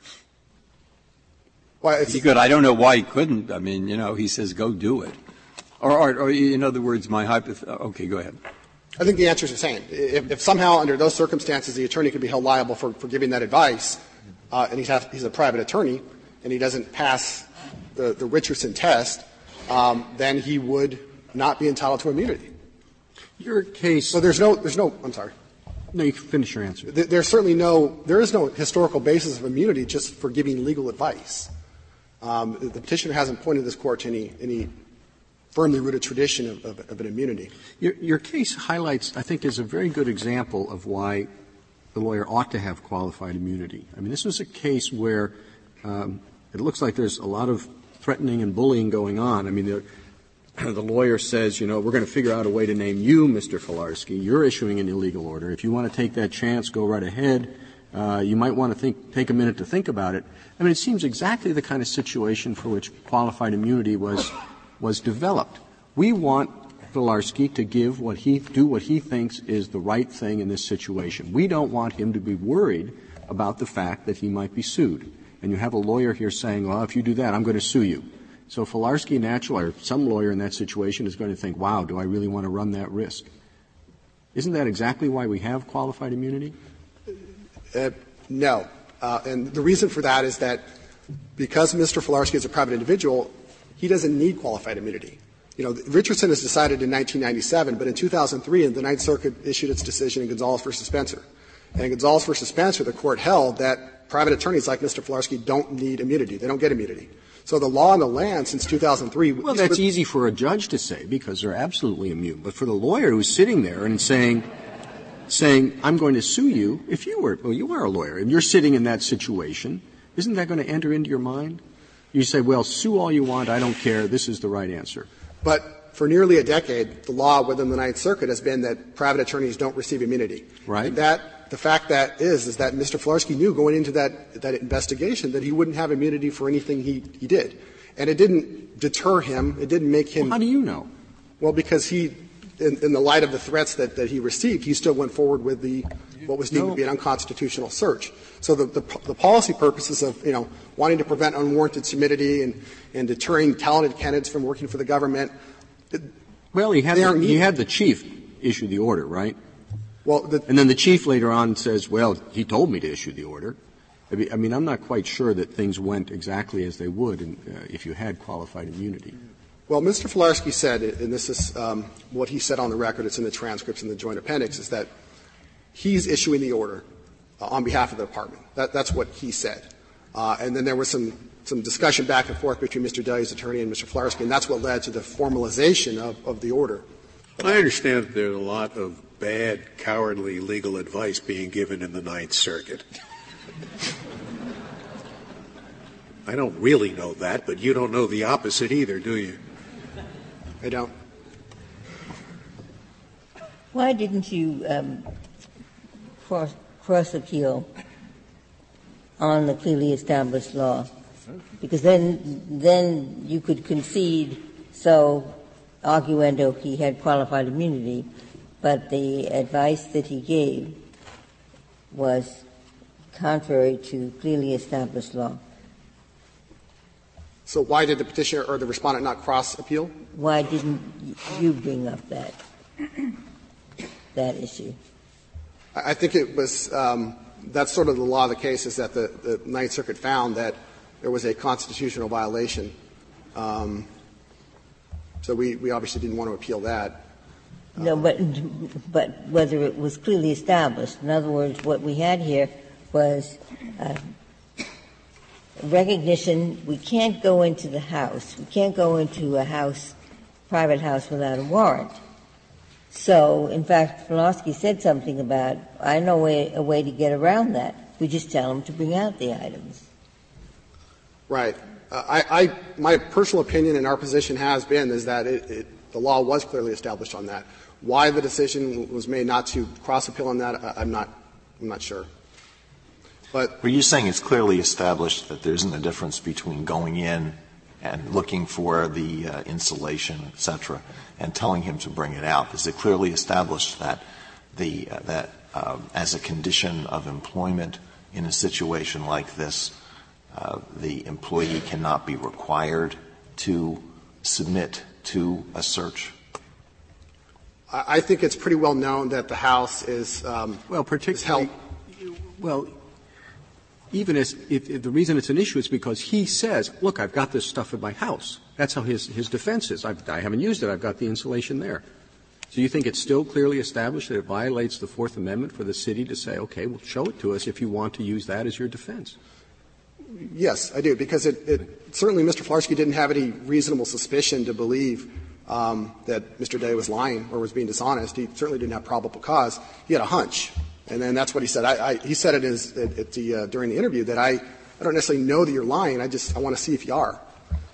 Well, he could. I don't know why he couldn't. I mean, you know, he says, "Go do it," or, or, or in other words, my hypothetical. Okay, go ahead. I think the answer is the same. If, if, somehow, under those circumstances, the attorney could be held liable for, for giving that advice, uh, and he's, have, he's, a private attorney, and he doesn't pass the, the Richardson test, um, then he would not be entitled to immunity. Your case. So there's no, there's no. I'm sorry. No, you can finish your answer. There's certainly no, there is no historical basis of immunity just for giving legal advice. Um, the petitioner hasn't pointed this court to any, any firmly rooted tradition of, of, of an immunity. Your, your, case highlights, I think, is a very good example of why the lawyer ought to have qualified immunity. I mean, this was a case where um, it looks like there's a lot of threatening and bullying going on. I mean, the, [clears throat] the lawyer says, you know, we're going to figure out a way to name you, Mr. Filarsky. You're issuing an illegal order. If you want to take that chance, go right ahead. Uh, you might want to think, take a minute to think about it. I mean, it seems exactly the kind of situation for which qualified immunity was was developed. We want Filarsky to give what he do what he thinks is the right thing in this situation. We don't want him to be worried about the fact that he might be sued. And you have a lawyer here saying, "Well, if you do that, I'm going to sue you." So Filarsky, naturally, or some lawyer in that situation, is going to think, "Wow, do I really want to run that risk?" Isn't that exactly why we have qualified immunity? Uh, no. Uh, and the reason for that is that because Mr. Filarsky is a private individual, he doesn't need qualified immunity. You know, Richardson has decided in 1997, but in 2003, the Ninth Circuit issued its decision in Gonzalez versus Spencer. And in Gonzalez versus Spencer, the court held that private attorneys like Mr. Filarsky don't need immunity. They don't get immunity. So the law on the land since 2003. Well, that's easy for a judge to say because they're absolutely immune. But for the lawyer who's sitting there and saying, saying, I'm going to sue you, if you were, well, you are a lawyer and you're sitting in that situation, isn't that going to enter into your mind? You say, well, sue all you want, I don't care, this is the right answer. But for nearly a decade, the law within the Ninth Circuit has been that private attorneys don't receive immunity. Right. And that, the fact that is, is that Mr. Filarsky knew going into that, that investigation that he wouldn't have immunity for anything he, he did. And it didn't deter him, it didn't make him. Well, how do you know? Well, because he in, in, the light of the threats that, that he received, he still went forward with the what was deemed to be an unconstitutional search. So the, the, the, policy purposes of you know wanting to prevent unwarranted timidity and, and deterring talented candidates from working for the government. Well, he had the, he had the chief issue the order, right? Well, the, and then the chief later on says, "Well, he told me to issue the order." I mean, I'm not quite sure that things went exactly as they would in, uh, if you had qualified immunity. Well, Mr. Filarsky said, and this is um, what he said on the record, it's in the transcripts in the joint appendix, is that he's issuing the order uh, on behalf of the department. That, that's what he said. Uh, and then there was some, some discussion back and forth between Mr. Delia's attorney and Mr. Filarsky, and that's what led to the formalization of, of the order. I understand that there's a lot of bad, cowardly legal advice being given in the Ninth Circuit. I don't really know that, but you don't know the opposite either, do you? I don't. Why didn't you um, cross, cross appeal on the clearly established law? Because then, then you could concede, so arguendo he had qualified immunity, but the advice that he gave was contrary to clearly established law. So why did the petitioner or the respondent not cross appeal? Why didn't you bring up that that issue? I think it was um, that's sort of the law of the case is that the, Ninth Circuit found that there was a constitutional violation. Um, so we, obviously didn't want to appeal that. No, but but whether it was clearly established. In other words, what we had here was uh, recognition we can't go into the house, we can't go into a house, private house without a warrant. So, in fact, Filarsky said something about, I know a, a way to get around that. We just tell them to bring out the items. Right. Uh, I, I, my personal opinion and our position has been is that it, it, the law was clearly established on that. Why the decision was made not to cross appeal on that, I, I'm not, I'm not sure. But were you saying it's clearly established that there isn't a difference between going in and looking for the uh, insulation, et cetera, and telling him to bring it out? Is it clearly established that the uh, that uh, as a condition of employment in a situation like this, uh, the employee cannot be required to submit to a search? I think it's pretty well known that the House is um, well, particularly. Well, even as if, if the reason it's an issue is because he says, "Look, I've got this stuff in my house." That's how his his defense is. I've, I haven't used it. I've got the insulation there. So you think it's still clearly established that it violates the Fourth Amendment for the city to say, "Okay, well, show it to us if you want to use that as your defense." Yes, I do, because it, it certainly Mr. Filarsky didn't have any reasonable suspicion to believe um, that Mr. Day was lying or was being dishonest. He certainly didn't have probable cause. He had a hunch. And then that's what he said. I, I, he said it is, at, at the, uh, during the interview that I, I don't necessarily know that you're lying. I just I want to see if you are.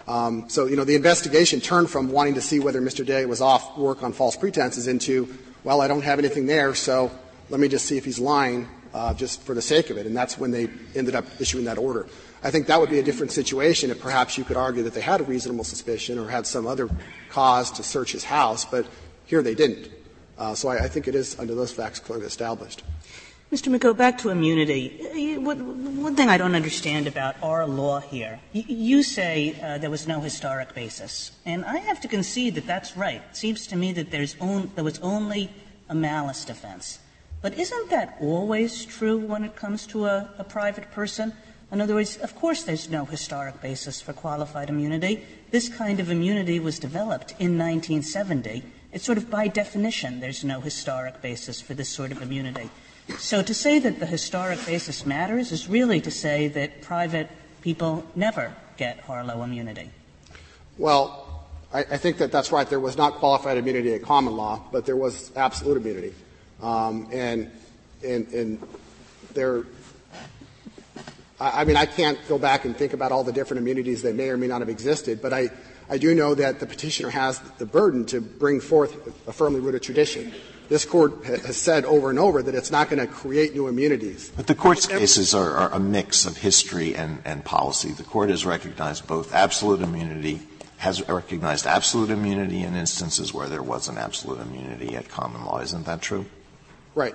Um, so, you know, the investigation turned from wanting to see whether Mr. Day was off work on false pretenses into, well, I don't have anything there, so let me just see if he's lying uh, just for the sake of it. And that's when they ended up issuing that order. I think that would be a different situation if perhaps you could argue that they had a reasonable suspicion or had some other cause to search his house, but here they didn't. Uh, so I, I think it is, under those facts, clearly established. Mr. McGough, back to immunity. One thing I don't understand about our law here, you say uh, there was no historic basis, and I have to concede that that's right. It seems to me that there's on, there was only a malice defense. But isn't that always true when it comes to a, a private person? In other words, of course there's no historic basis for qualified immunity. This kind of immunity was developed in 1970. It's sort of by definition there's no historic basis for this sort of immunity. So to say that the historic basis matters is really to say that private people never get Harlow immunity. Well, I, I think that that's right. There was not qualified immunity at common law, but there was absolute immunity. Um, and, and, and there, I mean, I can't go back and think about all the different immunities that may or may not have existed, but I, I do know that the petitioner has the burden to bring forth a firmly rooted tradition. This court has said over and over that it's not going to create new immunities. But the court's cases are, are, a mix of history and, and policy. The court has recognized both absolute immunity, has recognized absolute immunity in instances where there was an absolute immunity at common law. Isn't that true? Right.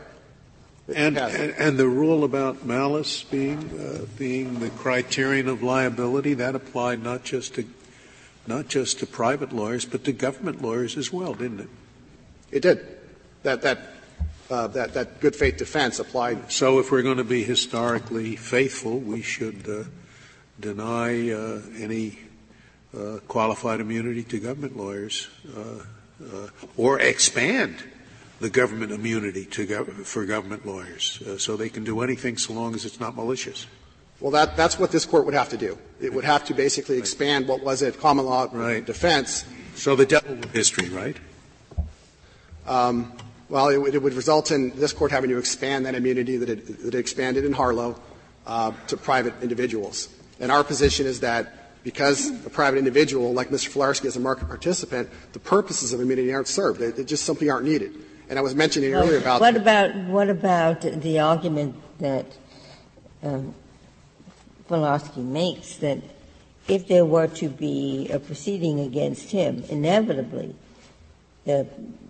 And, and, and, the rule about malice being uh, being the criterion of liability that applied not just to not just to private lawyers but to government lawyers as well, didn't it? It did. That that uh, that that good faith defense applied. So, if we're going to be historically faithful, we should uh, deny uh, any uh, qualified immunity to government lawyers, uh, or expand the government immunity gov- for government lawyers, uh, so they can do anything so long as it's not malicious. Well, that, that's what this court would have to do. It would have to basically expand what was a common law right. defense. So the devil with history, right? Um, well, it, it, would result in this court having to expand that immunity that it, that it expanded in Harlow uh, to private individuals. And our position is that because a private individual, like Mr. Filarsky, is a market participant, the purposes of immunity aren't served. They, they just simply aren't needed. And I was mentioning well, earlier about what about what about the argument that um, makes that if there were to be a proceeding against him, inevitably the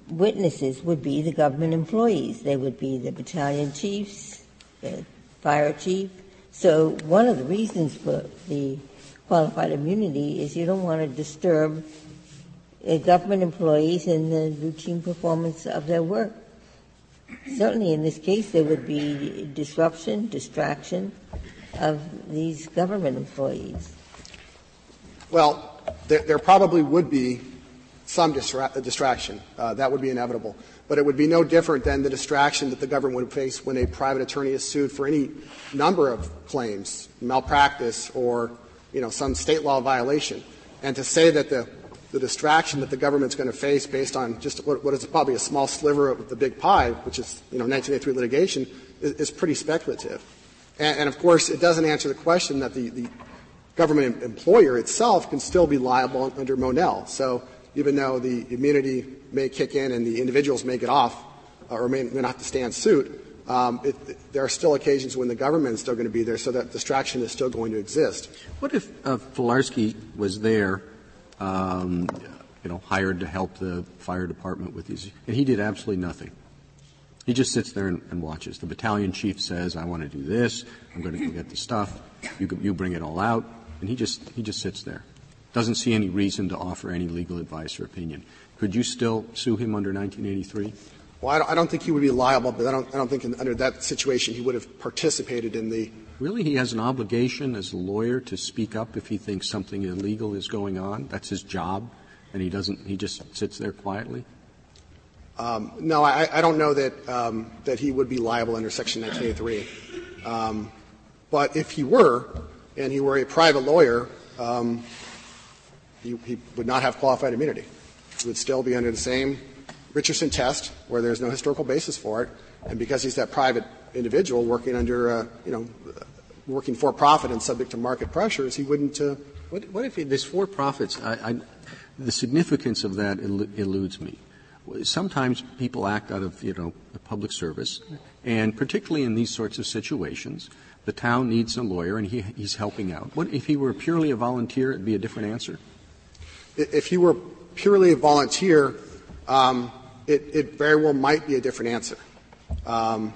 witnesses would be the government employees. They would be the battalion chiefs, the fire chief. So one of the reasons for the qualified immunity is you don't want to disturb government employees in the routine performance of their work. Certainly in this case, there would be disruption, distraction of these government employees. Well, there, there probably would be some distra- distraction. Uh, that would be inevitable. But it would be no different than the distraction that the government would face when a private attorney is sued for any number of claims, malpractice or, you know, some state law violation. And to say that the the distraction that the government's going to face based on just what, what is probably a small sliver of the big pie, which is you know 1983 litigation, is, is pretty speculative. And, and, of course, it doesn't answer the question that the, the government employer itself can still be liable under Monell. So even though the immunity may kick in and the individuals may get off uh, or may, may, not have to stand suit, um, it, there are still occasions when the government is still going to be there, so that distraction is still going to exist. What if uh, Filarsky was there um, you know, hired to help the fire department with these, and he did absolutely nothing. He just sits there and, and watches. The battalion chief says, "I want to do this. I'm going to go get the stuff. You, you bring it all out," and he just he just sits there. Doesn't see any reason to offer any legal advice or opinion. Could you still sue him under 1983? Well, I don't, I don't think he would be liable, but I don't, I don't think in, under that situation he would have participated in the Really? He has an obligation as a lawyer to speak up if he thinks something illegal is going on? That's his job? And he doesn't, he just sits there quietly? Um, no, I, don't know that, um, that he would be liable under Section 1983. Um, but if he were, and he were a private lawyer, he, would not have qualified immunity. He would still be under the same Richardson test, where there's no historical basis for it, and because he's that private individual working under, uh, you know, working for profit and subject to market pressures, he wouldn't uh, What, if there's for profits? The significance of that eludes me. Sometimes people act out of, you know, public service, and particularly in these sorts of situations, the town needs a lawyer and he, he's helping out. What if he were purely a volunteer? It'd be a different answer. If he were purely a volunteer, um, it, it, very well might be a different answer. Um,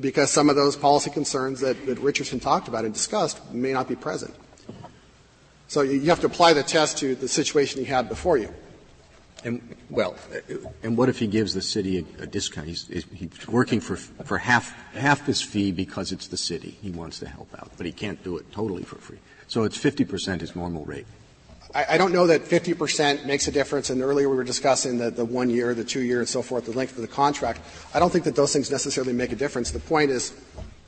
because some of those policy concerns that, that Richardson talked about and discussed may not be present. So you have to apply the test to the situation you had before you. And well, and what if he gives the city a, a discount? He's, he's, working for for half half his fee because it's the city. He wants to help out, but he can't do it totally for free. So it's 50 percent his normal rate. I, I don't know that 50 percent makes a difference. And earlier we were discussing the, the one year, the two year, and so forth, the length of the contract. I don't think that those things necessarily make a difference. The point is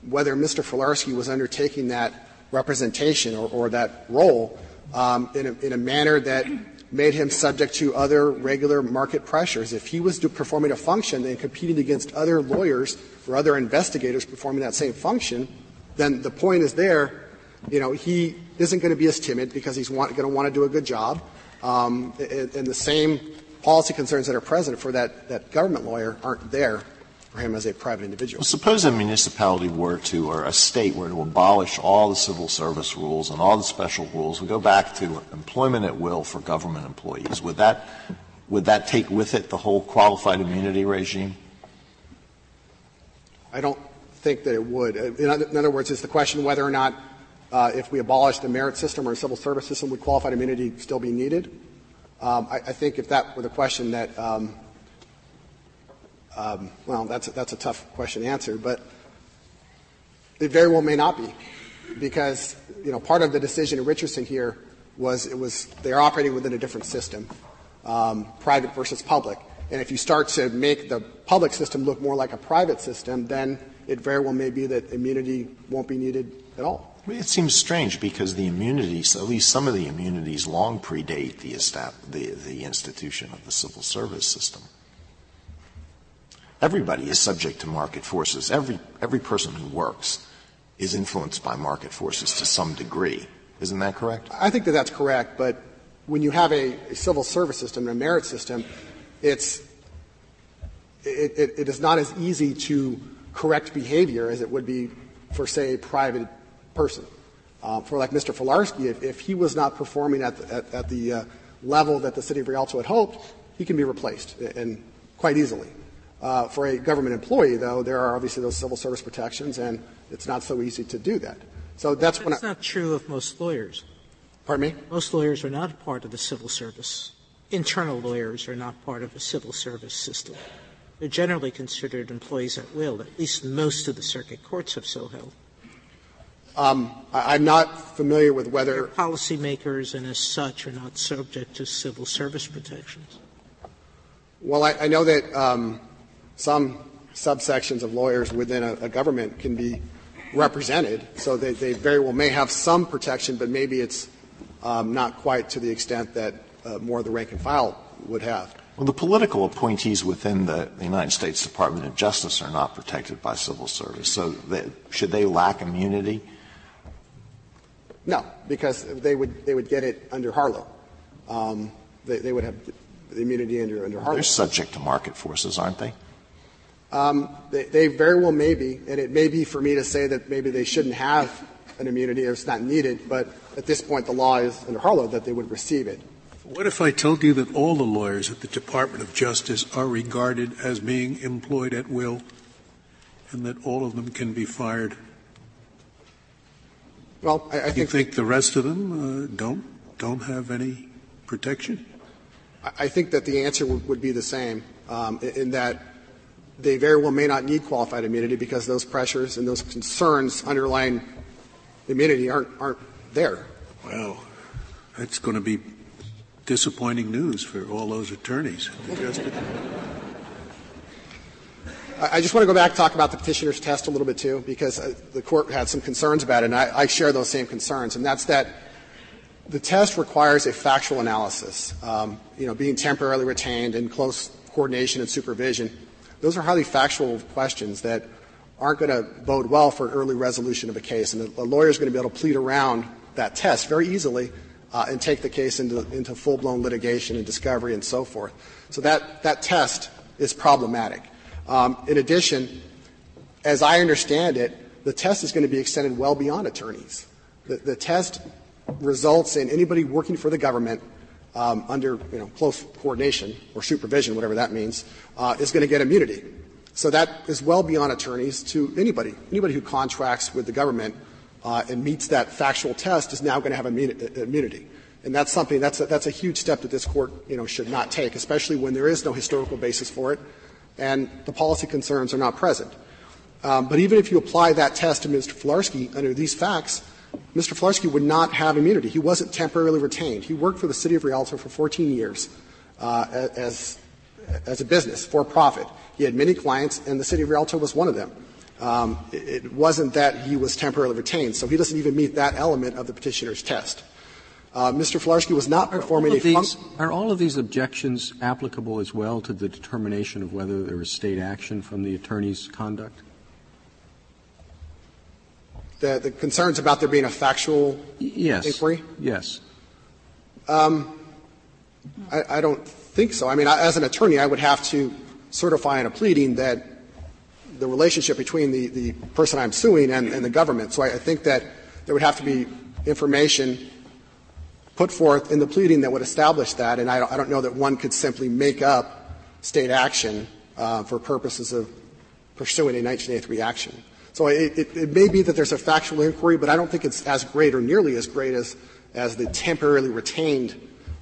whether Mr. Filarsky was undertaking that representation or, or that role um, in, a, in a manner that made him subject to other regular market pressures. If he was performing a function and competing against other lawyers or other investigators performing that same function, then the point is there. You know, he isn't going to be as timid because he's going to want to do a good job. Um, and, and the same policy concerns that are present for that, that government lawyer aren't there for him as a private individual. Well, suppose a municipality were to, or a state were to abolish all the civil service rules and all the special rules, we go back to employment at will for government employees. Would that, would that take with it the whole qualified immunity regime? I don't think that it would. In other, in other words, it's the question whether or not, uh, if we abolish the merit system or a civil service system, would qualified immunity still be needed? Um, I, I, think if that were the question that um, um, well, that's a, that's a tough question to answer, but it very well may not be, because you know part of the decision in Richardson here was it was they're operating within a different system, um, private versus public, and if you start to make the public system look more like a private system, then it very well may be that immunity won't be needed at all. It seems strange because the immunities, at least some of the immunities, long predate the, the, the institution of the civil service system. Everybody is subject to market forces. Every, every person who works is influenced by market forces to some degree. Isn't that correct? I think that that's correct, but when you have a, a civil service system and a merit system, it's, it, it, it is not as easy to correct behavior as it would be for, say, a private person. Uh, for like Mr. Filarsky, if, if, he was not performing at the, at, at the uh, level that the city of Rialto had hoped, he can be replaced, and quite easily. Uh, for a government employee, though, there are obviously those civil service protections, and it's not so easy to do that. So that's when I, not true of most lawyers. Pardon me? Most lawyers are not part of the civil service. Internal lawyers are not part of the civil service system. They're generally considered employees at will. At least most of the circuit courts have so held. Um, I, am not familiar with whether policymakers and as such are not subject to civil service protections. Well, I, I know that um, some subsections of lawyers within a, a government can be represented, so they, they, very well may have some protection, but maybe it's um, not quite to the extent that uh, more of the rank and file would have. Well, the political appointees within the, the, United States Department of Justice are not protected by civil service. So, they, should they lack immunity? No, because they would they would get it under Harlow. Um, they, they, would have the immunity under under Harlow. They're subject to market forces, aren't they? Um, they, they, very well may be, and it may be for me to say that maybe they shouldn't have an immunity or it's not needed, but at this point the law is under Harlow that they would receive it. What if I told you that all the lawyers at the Department of Justice are regarded as being employed at will and that all of them can be fired? Well, I, I think, you think the rest of them uh, don't don't have any protection? I think that the answer would, would be the same um, in, in that they very well may not need qualified immunity because those pressures and those concerns underlying immunity aren't, aren't there. Well, that's going to be disappointing news for all those attorneys. I just want to go back and talk about the petitioner's test a little bit too, because uh, the court had some concerns about it, and I, I share those same concerns, and that's that the test requires a factual analysis. Um, you know, being temporarily retained in close coordination and supervision those are highly factual questions that aren't going to bode well for an early resolution of a case. And a lawyer is going to be able to plead around that test very easily uh, and take the case into, into full blown litigation and discovery and so forth. So that, that test is problematic. Um, in addition, as I understand it, the test is going to be extended well beyond attorneys. The, the test results in anybody working for the government um, under you know, close coordination or supervision, whatever that means, uh, is going to get immunity. So that is well beyond attorneys to anybody. Anybody who contracts with the government uh, and meets that factual test is now going to have immunity. And that's something that's a, that's a huge step that this court you know should not take, especially when there is no historical basis for it, and the policy concerns are not present. Um, but even if you apply that test to Mr. Filarsky under these facts, Mr. Filarsky would not have immunity. He wasn't temporarily retained. He worked for the city of Rialto for 14 years uh, as, as a business, for profit. He had many clients, and the city of Rialto was one of them. Um, it, wasn't that he was temporarily retained, so he doesn't even meet that element of the petitioner's test. Uh, Mr. Filarsky was not performing a function. Are all of these objections applicable as well to the determination of whether there was state action from the attorney's conduct? the, the concerns about there being a factual yes. inquiry? Yes. Um, I, I, don't think so. I mean, as an attorney, I would have to certify in a pleading that the relationship between the, the person I'm suing and, and the government. So I, I, think that there would have to be information put forth in the pleading that would establish that, and I don't, don't know that one could simply make up state action uh, for purposes of pursuing a 1983 action. So it, it, it, may be that there's a factual inquiry, but I don't think it's as great or nearly as great as, as the temporarily retained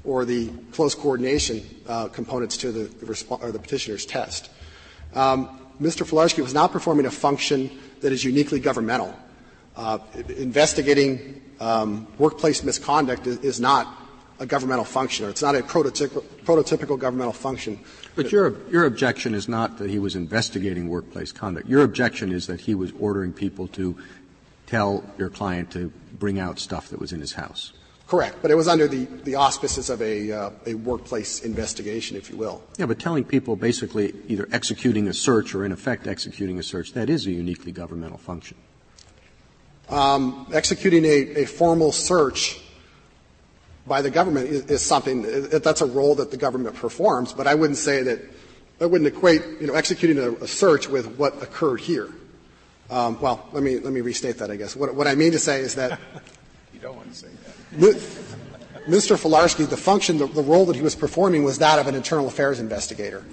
or the close coordination uh, components to the, resp- or the petitioner's test. Um, Mr. Filarsky was not performing a function that is uniquely governmental. Uh, investigating um, workplace misconduct is, is, not a governmental function, or it's not a prototypical, prototypical governmental function. But your, your objection is not that he was investigating workplace conduct. Your objection is that he was ordering people to tell your client to bring out stuff that was in his house. Correct, but it was under the, the auspices of a, uh, a workplace investigation, if you will. Yeah, but telling people basically either executing a search or in effect executing a search, that is a uniquely governmental function. Um, executing a, a formal search by the government is, is something that's a role that the government performs. But I wouldn't say that I wouldn't equate you know executing a, a search with what occurred here. Um, well, let me let me restate that. I guess what, what I mean to say is that [laughs] you don't want to say that. Mr. Filarsky, the function, the, the, role that he was performing was that of an internal affairs investigator.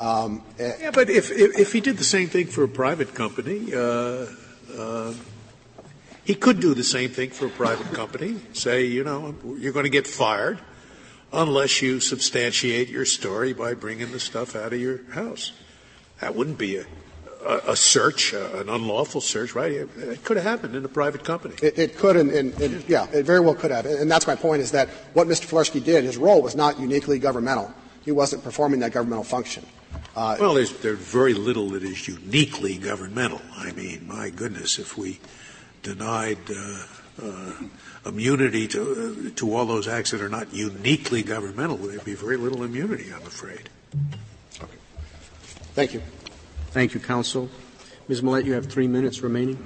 Um, eh, yeah, but if, if, if he did the same thing for a private company, uh, uh, he could do the same thing for a private company, say, you know, you're going to get fired unless you substantiate your story by bringing the stuff out of your house. That wouldn't be a, a, a search, an unlawful search, right? It, could have happened in a private company. It, it could, and, and, and, yeah, it very well could have. And that's my point is that what Mr. Filarsky did, his role was not uniquely governmental. He wasn't performing that governmental function. Uh, well, there's, there's very little that is uniquely governmental. I mean, my goodness, if we denied uh, uh, immunity to, uh, to all those acts that are not uniquely governmental, there'd be very little immunity, I'm afraid. Okay. Thank you. Thank you, counsel. Ms. Millett, you have three minutes remaining.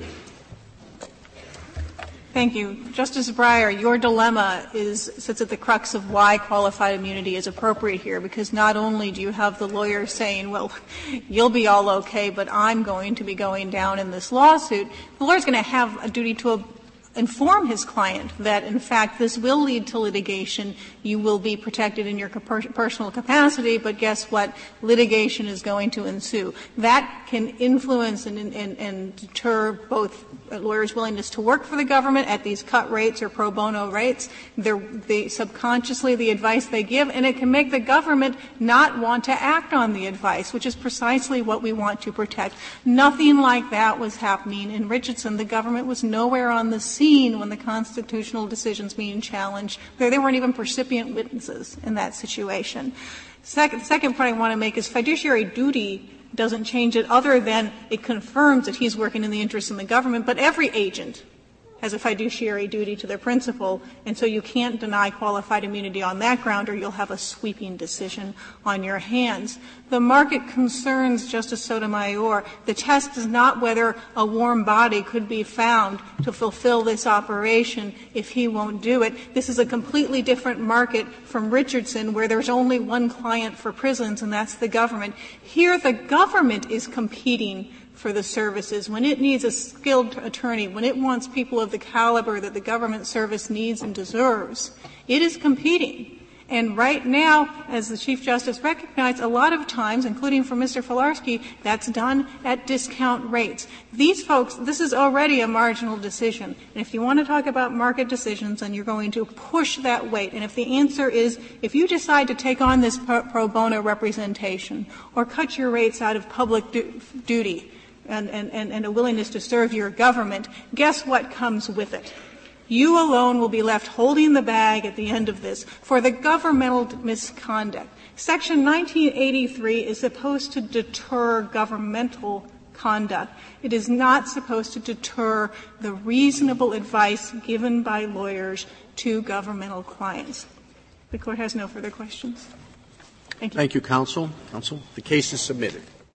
Thank you. Justice Breyer, your dilemma is, sits at the crux of why qualified immunity is appropriate here, because not only do you have the lawyer saying, well, [laughs] you'll be all okay, but I'm going to be going down in this lawsuit, the lawyer's going to have a duty to inform his client that, in fact, this will lead to litigation. You will be protected in your personal capacity, but guess what? Litigation is going to ensue. That can influence and, deter both lawyers' willingness to work for the government at these cut rates or pro bono rates. They're, they subconsciously the advice they give, and it can make the government not want to act on the advice, which is precisely what we want to protect. Nothing like that was happening in Richardson. The government was nowhere on the scene when the constitutional decisions being challenged. They weren't even percipient witnesses in that situation. Second, second point I want to make is fiduciary duty doesn't change it other than it confirms that he's working in the interest of the government. But every agent has a fiduciary duty to their principal, and so you can't deny qualified immunity on that ground or you'll have a sweeping decision on your hands. The market concerns, Justice Sotomayor, the test is not whether a warm body could be found to fulfill this operation if he won't do it. This is a completely different market from Richardson where there's only one client for prisons and that's the government. Here the government is competing for the services. When it needs a skilled attorney, when it wants people of the caliber that the government service needs and deserves, it is competing. And right now, as the Chief Justice recognized, a lot of times, including for Mr. Filarsky, that's done at discount rates. These folks, this is already a marginal decision. And if you want to talk about market decisions, then you're going to push that weight. And if the answer is, if you decide to take on this pro bono representation or cut your rates out of public du- duty, and, and, and a willingness to serve your government, guess what comes with it? You alone will be left holding the bag at the end of this for the governmental misconduct. Section 1983 is supposed to deter governmental conduct. It is not supposed to deter the reasonable advice given by lawyers to governmental clients. The court has no further questions. Thank you. Thank you, counsel. Counsel, the case is submitted.